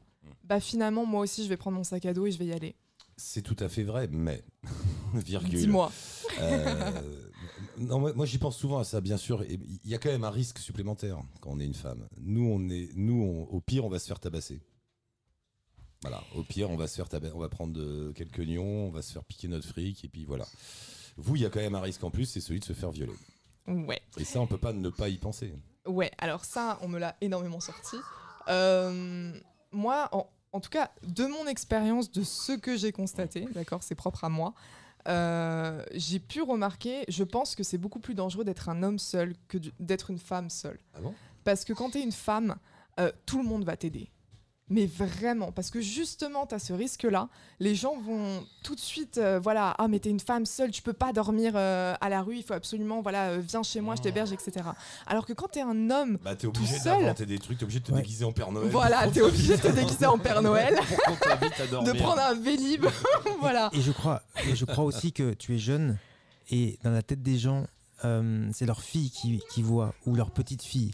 bah, finalement, moi aussi, je vais prendre mon sac à dos et je vais y aller. C'est tout à fait vrai, mais. virgule. Dis-moi. Euh, non, moi, moi, j'y pense souvent à ça, bien sûr. Il y a quand même un risque supplémentaire quand on est une femme. Nous, on est, nous, on- au pire, on va se faire tabasser. Voilà, au pire, on va se faire tabasser, on va prendre de- quelques nions, on va se faire piquer notre fric, et puis voilà. Vous, il y a quand même un risque en plus, c'est celui de se faire violer. Ouais. Et ça, on peut pas ne pas y penser. Ouais, alors ça, on me l'a énormément sorti. Euh, moi, en, en tout cas, de mon expérience, de ce que j'ai constaté, d'accord, c'est propre à moi, euh, j'ai pu remarquer, je pense que c'est beaucoup plus dangereux d'être un homme seul que d'être une femme seule. Ah bon? Parce que quand tu es une femme, euh, tout le monde va t'aider. Mais vraiment, parce que justement, tu as ce risque-là. Les gens vont tout de suite, euh, voilà, ah, mais t'es une femme seule, tu peux pas dormir euh, à la rue, il faut absolument, voilà, euh, viens chez moi, je t'héberge, etc. Alors que quand t'es un homme, Bah, t'es obligé Tout seul d'inventer des trucs, t'es obligé de te Ouais. déguiser en Père Noël. voilà, t'es obligé de te déguiser en Père Noël, Pour qu'on t'invite à de prendre un Vélib, voilà. Et je crois, et je crois aussi que tu es jeune et dans la tête des gens, euh, c'est leur fille qui, qui voit ou leur petite fille.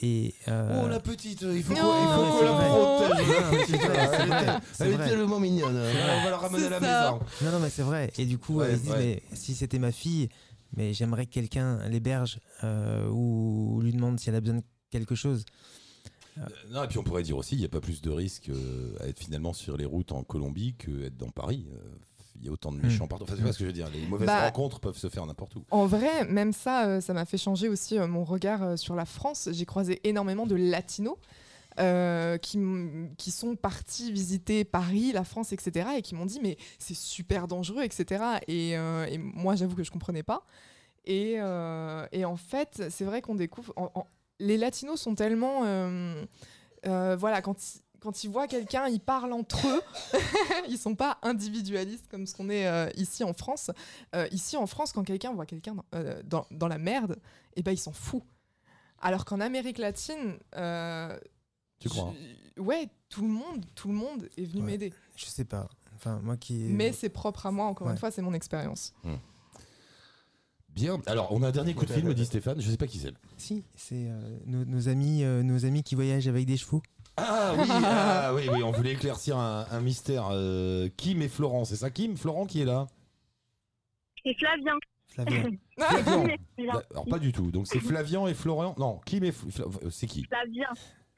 Et euh, Oh la petite, il faut qu'on la protège. Elle est tellement mignonne. On va la ramener à la ça. maison. Non, non, mais c'est vrai. Et du coup, Ouais, euh, ils se disent, ouais. mais si c'était ma fille, mais j'aimerais que quelqu'un l'héberge euh, ou lui demande si elle a besoin de quelque chose. Non, et puis on pourrait dire aussi, il n'y a pas plus de risque euh, à être finalement sur les routes en Colombie que être dans Paris. Il y a autant de méchants partout. Enfin, tu vois ce que je veux dire. Les mauvaises Bah, rencontres peuvent se faire n'importe où. En vrai, même ça, euh, ça m'a fait changer aussi euh, mon regard euh, sur la France. J'ai croisé énormément de latinos. euh, qui, qui sont partis visiter Paris, la France, etc. et qui m'ont dit mais c'est super dangereux, etc. Et, euh, et moi j'avoue que je comprenais pas. Et, euh, et en fait, c'est vrai qu'on découvre. en- en- les latinos sont tellement. euh, euh, voilà, quand ils, quand ils voient quelqu'un, ils parlent entre eux. ils sont pas individualistes comme ce qu'on est euh, ici en France. Euh, ici en France, quand quelqu'un voit quelqu'un dans, euh, dans, dans la merde, et ben il s'en fout. Alors qu'en Amérique latine, euh, Tu crois je- Ouais, tout le monde, tout le monde est venu Ouais. m'aider. Je sais pas. Enfin, moi qui. Mais c'est propre à moi, encore une fois, c'est mon expérience. Bien. Alors, on a un dernier coup de fil, me dit Stéphane. Je sais pas qui c'est. Si, c'est euh, nos, nos amis, euh, nos amis qui voyagent avec des chevaux. Ah oui, ah, oui, oui, on voulait éclaircir un, un mystère. Euh, Kim et Florent, c'est ça Kim Florent qui est là? Et Flavien. Flavien. Alors, pas du tout. Donc, c'est Flavian et Florian. Non, Kim et. Fl- Fla- euh, C'est qui? Flavien.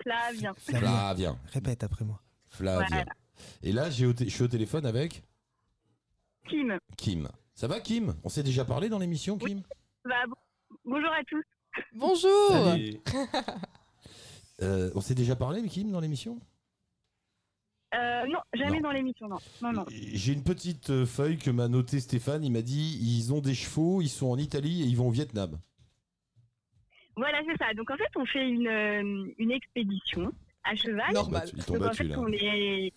Flavien. Flavien. Flavien. Répète après moi. Flavien. Voilà. Et là, j'ai au té- je suis au téléphone avec? Kim. Kim. Ça va, Kim? On s'est déjà parlé dans l'émission, Kim? Bah, bon- bonjour à tous. Bonjour Salut. Euh, on s'est déjà parlé, Kim, dans l'émission? Euh, non, jamais Non. dans l'émission, non. Non, non. J'ai une petite euh, feuille que m'a noté Stéphane. Il m'a dit ils ont des chevaux, ils sont en Italie et ils vont au Vietnam. Voilà, c'est ça. Donc en fait, on fait une, une expédition à cheval. Normal. Bah, Ils Donc en fait, là. on est.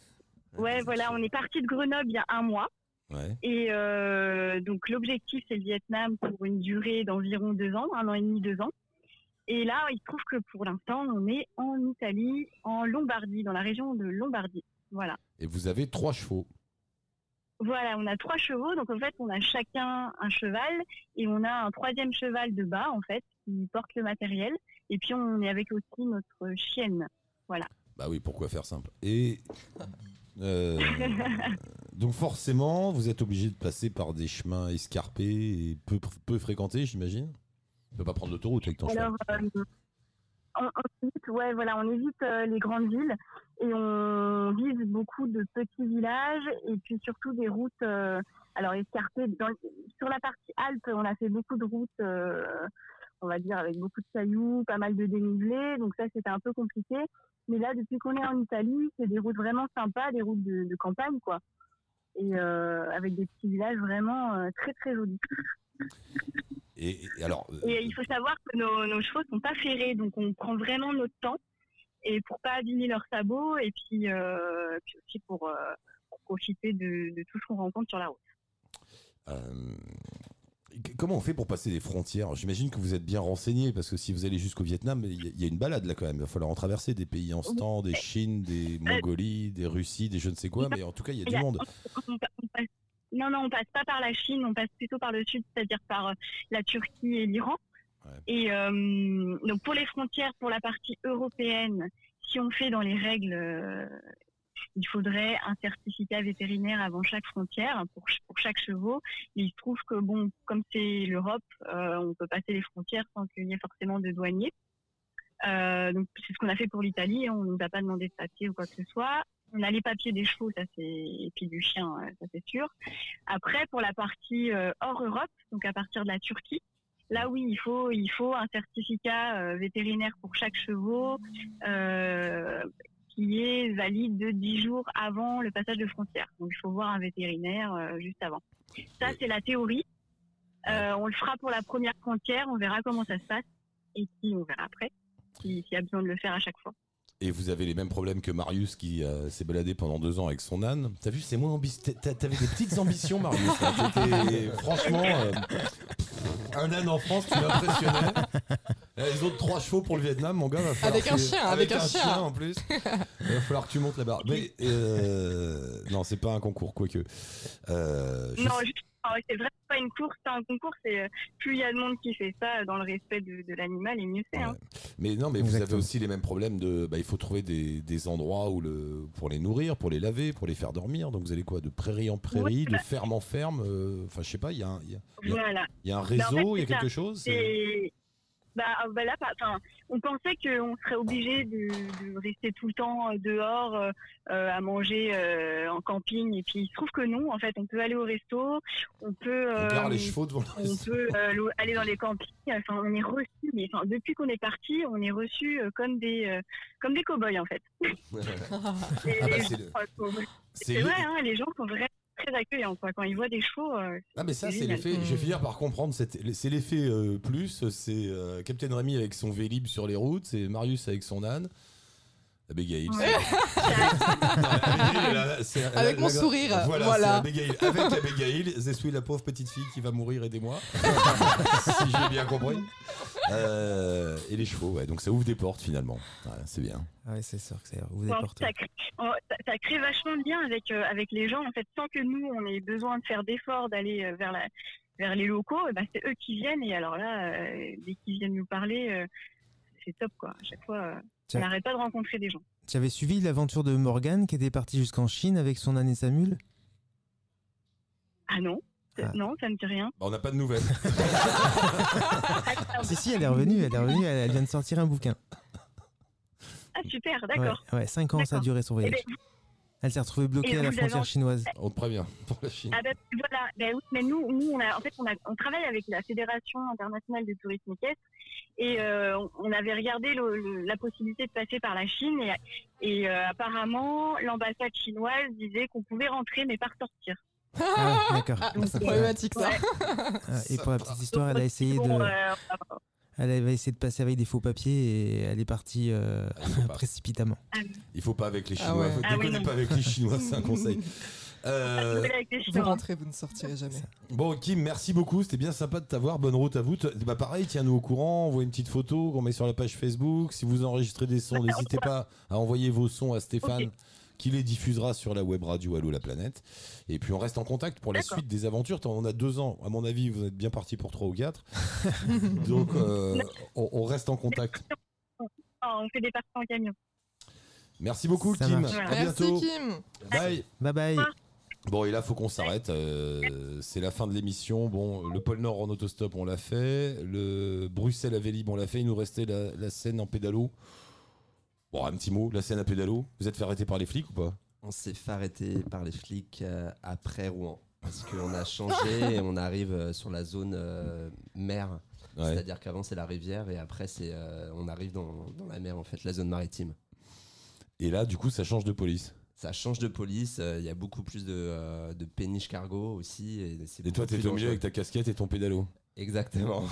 Ouais, voilà, on est parti de Grenoble il y a un mois. Ouais. Et euh, donc l'objectif, c'est le Vietnam pour une durée d'environ deux ans, un an et demi, deux ans. Et là, il se trouve que pour l'instant, on est en Italie, en Lombardie, dans la région de Lombardie. Voilà. Et vous avez trois chevaux. Voilà, on a trois chevaux, donc en fait, on a chacun un cheval et on a un troisième cheval de bas, en fait, qui porte le matériel. Et puis, on est avec aussi notre chienne. Bah oui, pourquoi faire simple? Et euh, donc forcément, vous êtes obligé de passer par des chemins escarpés et peu, peu fréquentés, j'imagine? Tu peux pas prendre l'autoroute avec ton cheval. Alors, euh, on, évite, ouais, voilà, on évite euh, les grandes villes et on vise beaucoup de petits villages et puis surtout des routes, euh, alors escarpées. Sur la partie Alpes, on a fait beaucoup de routes, euh, on va dire, avec beaucoup de cailloux, pas mal de dénivelé, donc ça c'était un peu compliqué. Mais là, depuis qu'on est en Italie, c'est des routes vraiment sympas, des routes de, de campagne, quoi. Et avec des petits villages vraiment très très jolis. Et, et alors, euh, Et il faut savoir que nos, nos chevaux sont pas ferrés, donc on prend vraiment notre temps et pour pas abîmer leurs sabots et puis, euh, puis aussi pour, euh, pour profiter de, de tout ce qu'on rencontre sur la route. comment on fait pour passer les frontières? J'imagine que vous êtes bien renseigné parce que si vous allez jusqu'au Vietnam, il y, a- une balade là quand même. Il va falloir en traverser des pays en stand, des Chine, des Mongolies, des Russies, des je ne sais quoi. Mais en tout cas, il y a du monde. On passe- non, non, on passe pas par la Chine, on passe plutôt par le sud, c'est-à-dire par euh, la Turquie et l'Iran. Ouais. Et euh, donc pour les frontières, pour la partie européenne, si on fait dans les règles, euh, il faudrait un certificat vétérinaire avant chaque frontière pour, ch- pour chaque chevaux. Mais il se trouve que bon, comme c'est l'Europe, euh, on peut passer les frontières sans qu'il y ait forcément de douanier. Euh, donc c'est ce qu'on a fait pour l'Italie. On nous a pas demandé de papier ou quoi que ce soit. On a les papiers des chevaux, ça c'est et puis du chien, euh, ça c'est sûr. Après pour la partie euh, hors Europe, donc à partir de la Turquie, là oui il faut il faut un certificat euh, vétérinaire pour chaque chevaux euh, qui est valide de 10 jours avant le passage de frontière. Donc il faut voir un vétérinaire euh, juste avant. Ça c'est la théorie. On le fera pour la première frontière, on verra comment ça se passe et puis on verra après s'il s'il y a besoin de le faire à chaque fois. Et vous avez les mêmes problèmes que Marius qui euh, s'est baladé pendant deux ans avec son âne. T'as vu, c'est moins ambitieux. T'avais des petites ambitions, Marius. là. T'étais- franchement, euh, un âne en France, tu m'impressionnais. Les autres trois chevaux pour le Vietnam, mon gars. va falloir Avec un que- chien, avec un chien. en plus. Il va falloir que tu montes la barre. Mais euh, non, c'est pas un concours, quoique. Euh, je Non, sais- juste, ah ouais, c'est vraiment pas une course, c'est un concours. C'est euh, plus il y a de monde qui fait ça dans le respect de, de l'animal, et mieux c'est. hein. Mais non, mais vous avez aussi les mêmes problèmes de. Bah, il faut trouver des, des endroits où le, pour les nourrir, pour les laver, pour les faire dormir. Donc vous allez quoi De prairie en prairie, Ouais, de bah- ferme en ferme euh, Enfin, je sais pas, il y, a un- y a- il y a- Voilà. il y a un Bah, en fait, réseau, il y a ça. quelque chose c'est- bah, bah là, enfin, on pensait qu'on serait obligé de, de rester tout le temps euh, dehors euh, euh, à manger euh, en camping. Et puis il se trouve que non, en fait, on peut aller au resto, on peut. On euh, gare les chevaux devant le on réseau. peut lo- aller dans les campings. Enfin, on est reçu. Mais enfin, depuis qu'on est parti, on est reçu comme des comme des cow-boys en fait. Ah bah, c'est le- vrai, hein, les gens sont vraiment très accueillants. Quoi. Quand ils voient des chevaux, euh, Ah mais ça c'est l'effet, je vais Mm. finir par comprendre, c'est l'effet euh, plus, c'est euh, Captain Remy avec son Vélib sur les routes, c'est Marius avec son âne, Abigail. Ouais. c'est- Avec la- mon la- sourire, Voilà, voilà. Abigail. Avec Abigail, je suis la pauvre petite fille qui va mourir, aidez-moi. si j'ai bien compris. Euh, et les chevaux, ouais, donc ça ouvre des portes finalement. Ouais, c'est bien. Ah ouais, c'est sûr que ça ouvre des Bon, portes. ça, crée, on- ça- ça crée vachement de liens avec, euh, avec les gens, en fait, sans que nous, on ait besoin de faire d'efforts, d'aller euh, vers, la, vers les locaux, eh ben, c'est eux qui viennent, et alors là, euh, dès qu'ils viennent nous parler, euh, c'est top, quoi. À chaque fois, Tiens. n'arrête pas de rencontrer des gens. Tu avais suivi l'aventure de Morgane qui était partie jusqu'en Chine avec son âne et sa mule? Ah non Ah. Non, ça ne dit rien. Bah, on n'a pas de nouvelles. Si, si, elle est revenue, elle est revenue, elle, elle vient de sortir un bouquin. Ah super, Ouais, d'accord. ouais, 5 ans ça a duré son Eh voyage. ben, Elle s'est retrouvée bloquée à la frontière chinoise. On te prévient pour la Chine. Ah ben, voilà, ben oui, mais nous, nous on, a, en fait, on, a, on travaille avec la Fédération internationale de tourisme équestre et euh, on- avait regardé le- le- la possibilité de passer par la Chine et, et euh, apparemment l'ambassade chinoise disait qu'on pouvait rentrer mais pas ressortir. Ah, d'accord. Ah, c'est problématique ça. ouais. Ah, Et pour la petite histoire, elle a essayé Bon, de, euh, elle avait essayé de passer avec des faux papiers et elle est partie euh, Ah, il faut pas. précipitamment. Il faut pas avec les Ah Chinois. ouais. Faut Ah oui, non. pas avec les Chinois, c'est un conseil. Euh, avec les Vous rentrez, vous ne sortirez jamais. bon, Kim, merci beaucoup. C'était bien sympa de t'avoir. Bonne route à vous. Bah, pareil, tiens-nous au courant. Envoie une petite photo qu'on met sur la page Facebook. Si vous enregistrez des sons, n'hésitez pas à envoyer vos sons à Stéphane. Qui les diffusera sur la web radio Allô la planète. Et puis on reste en contact pour la suite des aventures. On a deux ans. À mon avis, vous êtes bien parti pour trois ou quatre. Donc euh, on, on reste en contact. On fait des parties en camion. Merci beaucoup, Ça Kim. marche. À Merci bientôt. Kim. Bye. Bye bye. Bon, et là, faut qu'on s'arrête. euh, c'est la fin de l'émission. Bon, le pôle Nord en autostop, on l'a fait. Le Bruxelles à Vélib, on l'a fait. Il nous restait la, la scène en pédalo. Bon, un petit mot. La scène à pédalo. Vous êtes fait arrêter par les flics ou pas? On s'est fait arrêter par les flics euh, après Rouen. Parce qu'on a changé et on arrive euh, sur la zone euh, mer. Ouais. C'est-à-dire qu'avant c'est la rivière et après c'est euh, on arrive dans, dans la mer en fait, la zone maritime. Et là, du coup, ça change de police. Ça change de police, il y a beaucoup plus de, de péniches cargo aussi. Et, c'est Et toi, t'es au milieu avec ta casquette et ton pédalo. Exactement.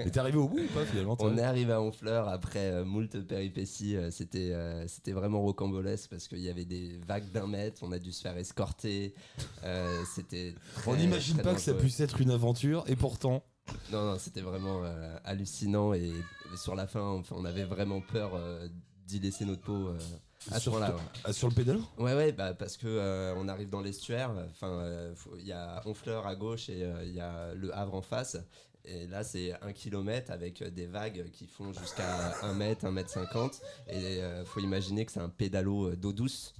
Et t'es arrivé au bout ou pas finalement On est arrivé à Honfleur après euh, moult péripéties. euh, c'était, euh, c'était vraiment rocambolesque parce qu'il y avait des vagues d'un mètre. On a dû se faire escorter. c'était On n'imagine pas que ça puisse être une aventure et pourtant. Non, non, c'était vraiment hallucinant. Et, sur la fin, on avait vraiment peur d'y laisser notre peau à ce Sur ouais. Ah, sur le pédalo Ouais, ouais, bah, parce que euh, on arrive dans l'estuaire. Enfin, euh, il y a Honfleur à gauche et euh, il y a le Havre en face. Et là, c'est un kilomètre avec des vagues qui font jusqu'à 1 mètre, 1 mètre 50. Et euh, faut imaginer que c'est un pédalo d'eau douce.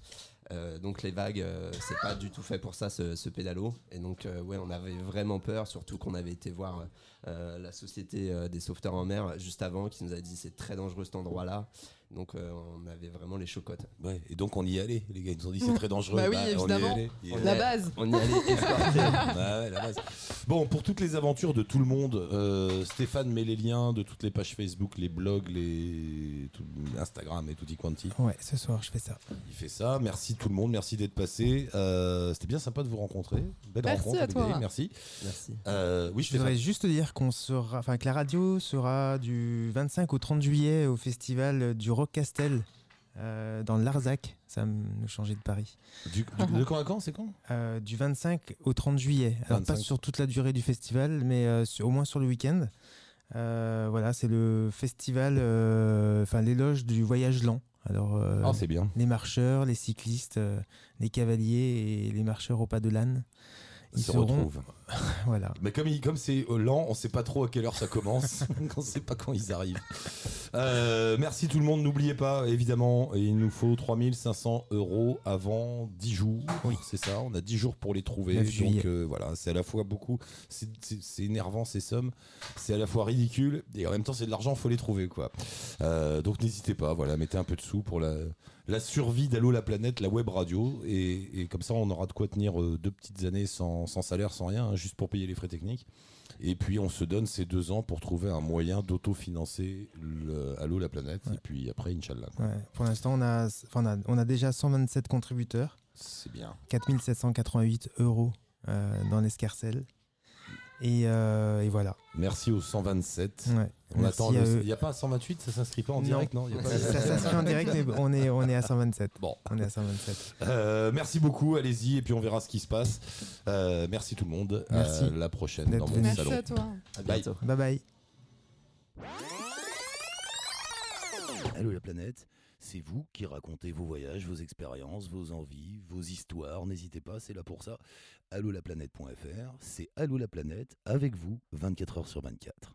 Euh, donc les vagues, euh, c'est pas du tout fait pour ça ce, ce pédalo. Et donc euh, ouais, on avait vraiment peur, surtout qu'on avait été voir la société des sauveteurs en mer juste avant, qui nous a dit c'est très dangereux cet endroit-là. Donc euh, on avait vraiment les chocottes. Ouais, et donc on y allait. Les gars, ils nous ont dit c'est très dangereux. Bah oui, on y allait. La base. On y allait escorter. Ah ouais, la base. Bon, pour toutes les aventures de tout le monde, euh, Stéphane met les liens de toutes les pages Facebook, les blogs, les tout- Instagram et tutti quanti. Ouais, ce soir, je fais ça. Il fait ça. Merci tout le monde, merci d'être passé. Euh, C'était bien sympa de vous rencontrer. Belle Merci rencontre, à toi. Merci. Merci. Euh, oui, je Je fais ça. voudrais juste dire qu'on sera, enfin que la radio sera du 25 au 30 juillet au festival du Castel euh, dans Larzac. Ça nous changer de Paris. Du, du- de quand à quand C'est quand? Euh, du 25 au 30 juillet. Alors 25. pas sur toute la durée du festival, mais euh, sur- au moins sur le week-end. Voilà, c'est le festival, enfin l'éloge du voyage lent. Alors Ah, c'est bien. les marcheurs, les cyclistes, les cavaliers et les marcheurs au pas de l'âne. Ils Ils se seront, retrouvent. voilà. Mais comme il- comme c'est euh, lent, on sait pas trop à quelle heure ça commence. on sait pas quand ils arrivent. Euh, merci tout le monde. N'oubliez pas, évidemment, il nous faut 3500 euros avant 10 jours. Oui. C'est ça. On a 10 jours pour les trouver. 9 Donc euh, voilà, c'est à la fois beaucoup. C'est- énervant ces sommes. C'est à la fois ridicule et en même temps c'est de l'argent. Faut les trouver quoi. Euh, donc n'hésitez pas. Voilà, mettez un peu de sous pour la la survie d'Allo la planète, la web radio, et, et comme ça on aura de quoi tenir deux petites années sans, sans salaire, sans rien, hein, juste pour payer les frais techniques. Et puis on se donne ces deux ans pour trouver un moyen d'autofinancer Allo la planète, et puis après, Inch'Allah. Ouais, pour l'instant, on a, enfin, on, a, on a déjà 127 contributeurs, C'est bien. 4788 euros euh, dans l'escarcelle. Et, euh, et voilà. Merci aux 127. Ouais. On Merci attend. eux. Il n'y a pas un 128, ça s'inscrit pas en Non. direct, non, Il y a pas- Ça s'inscrit en direct, mais on est, on est à 127. Bon. On est à 127. Euh, merci beaucoup, allez-y, et puis on verra ce qui se passe. Euh, merci tout le monde. Merci À la prochaine dans mon venu. Merci salon. à toi. À Bye. bientôt. Bye bye. Allô la planète, c'est vous qui racontez vos voyages, vos expériences, vos envies, vos histoires. N'hésitez pas, c'est là pour ça. Allô la planète.fr, c'est Allô la planète avec vous 24 heures sur 24.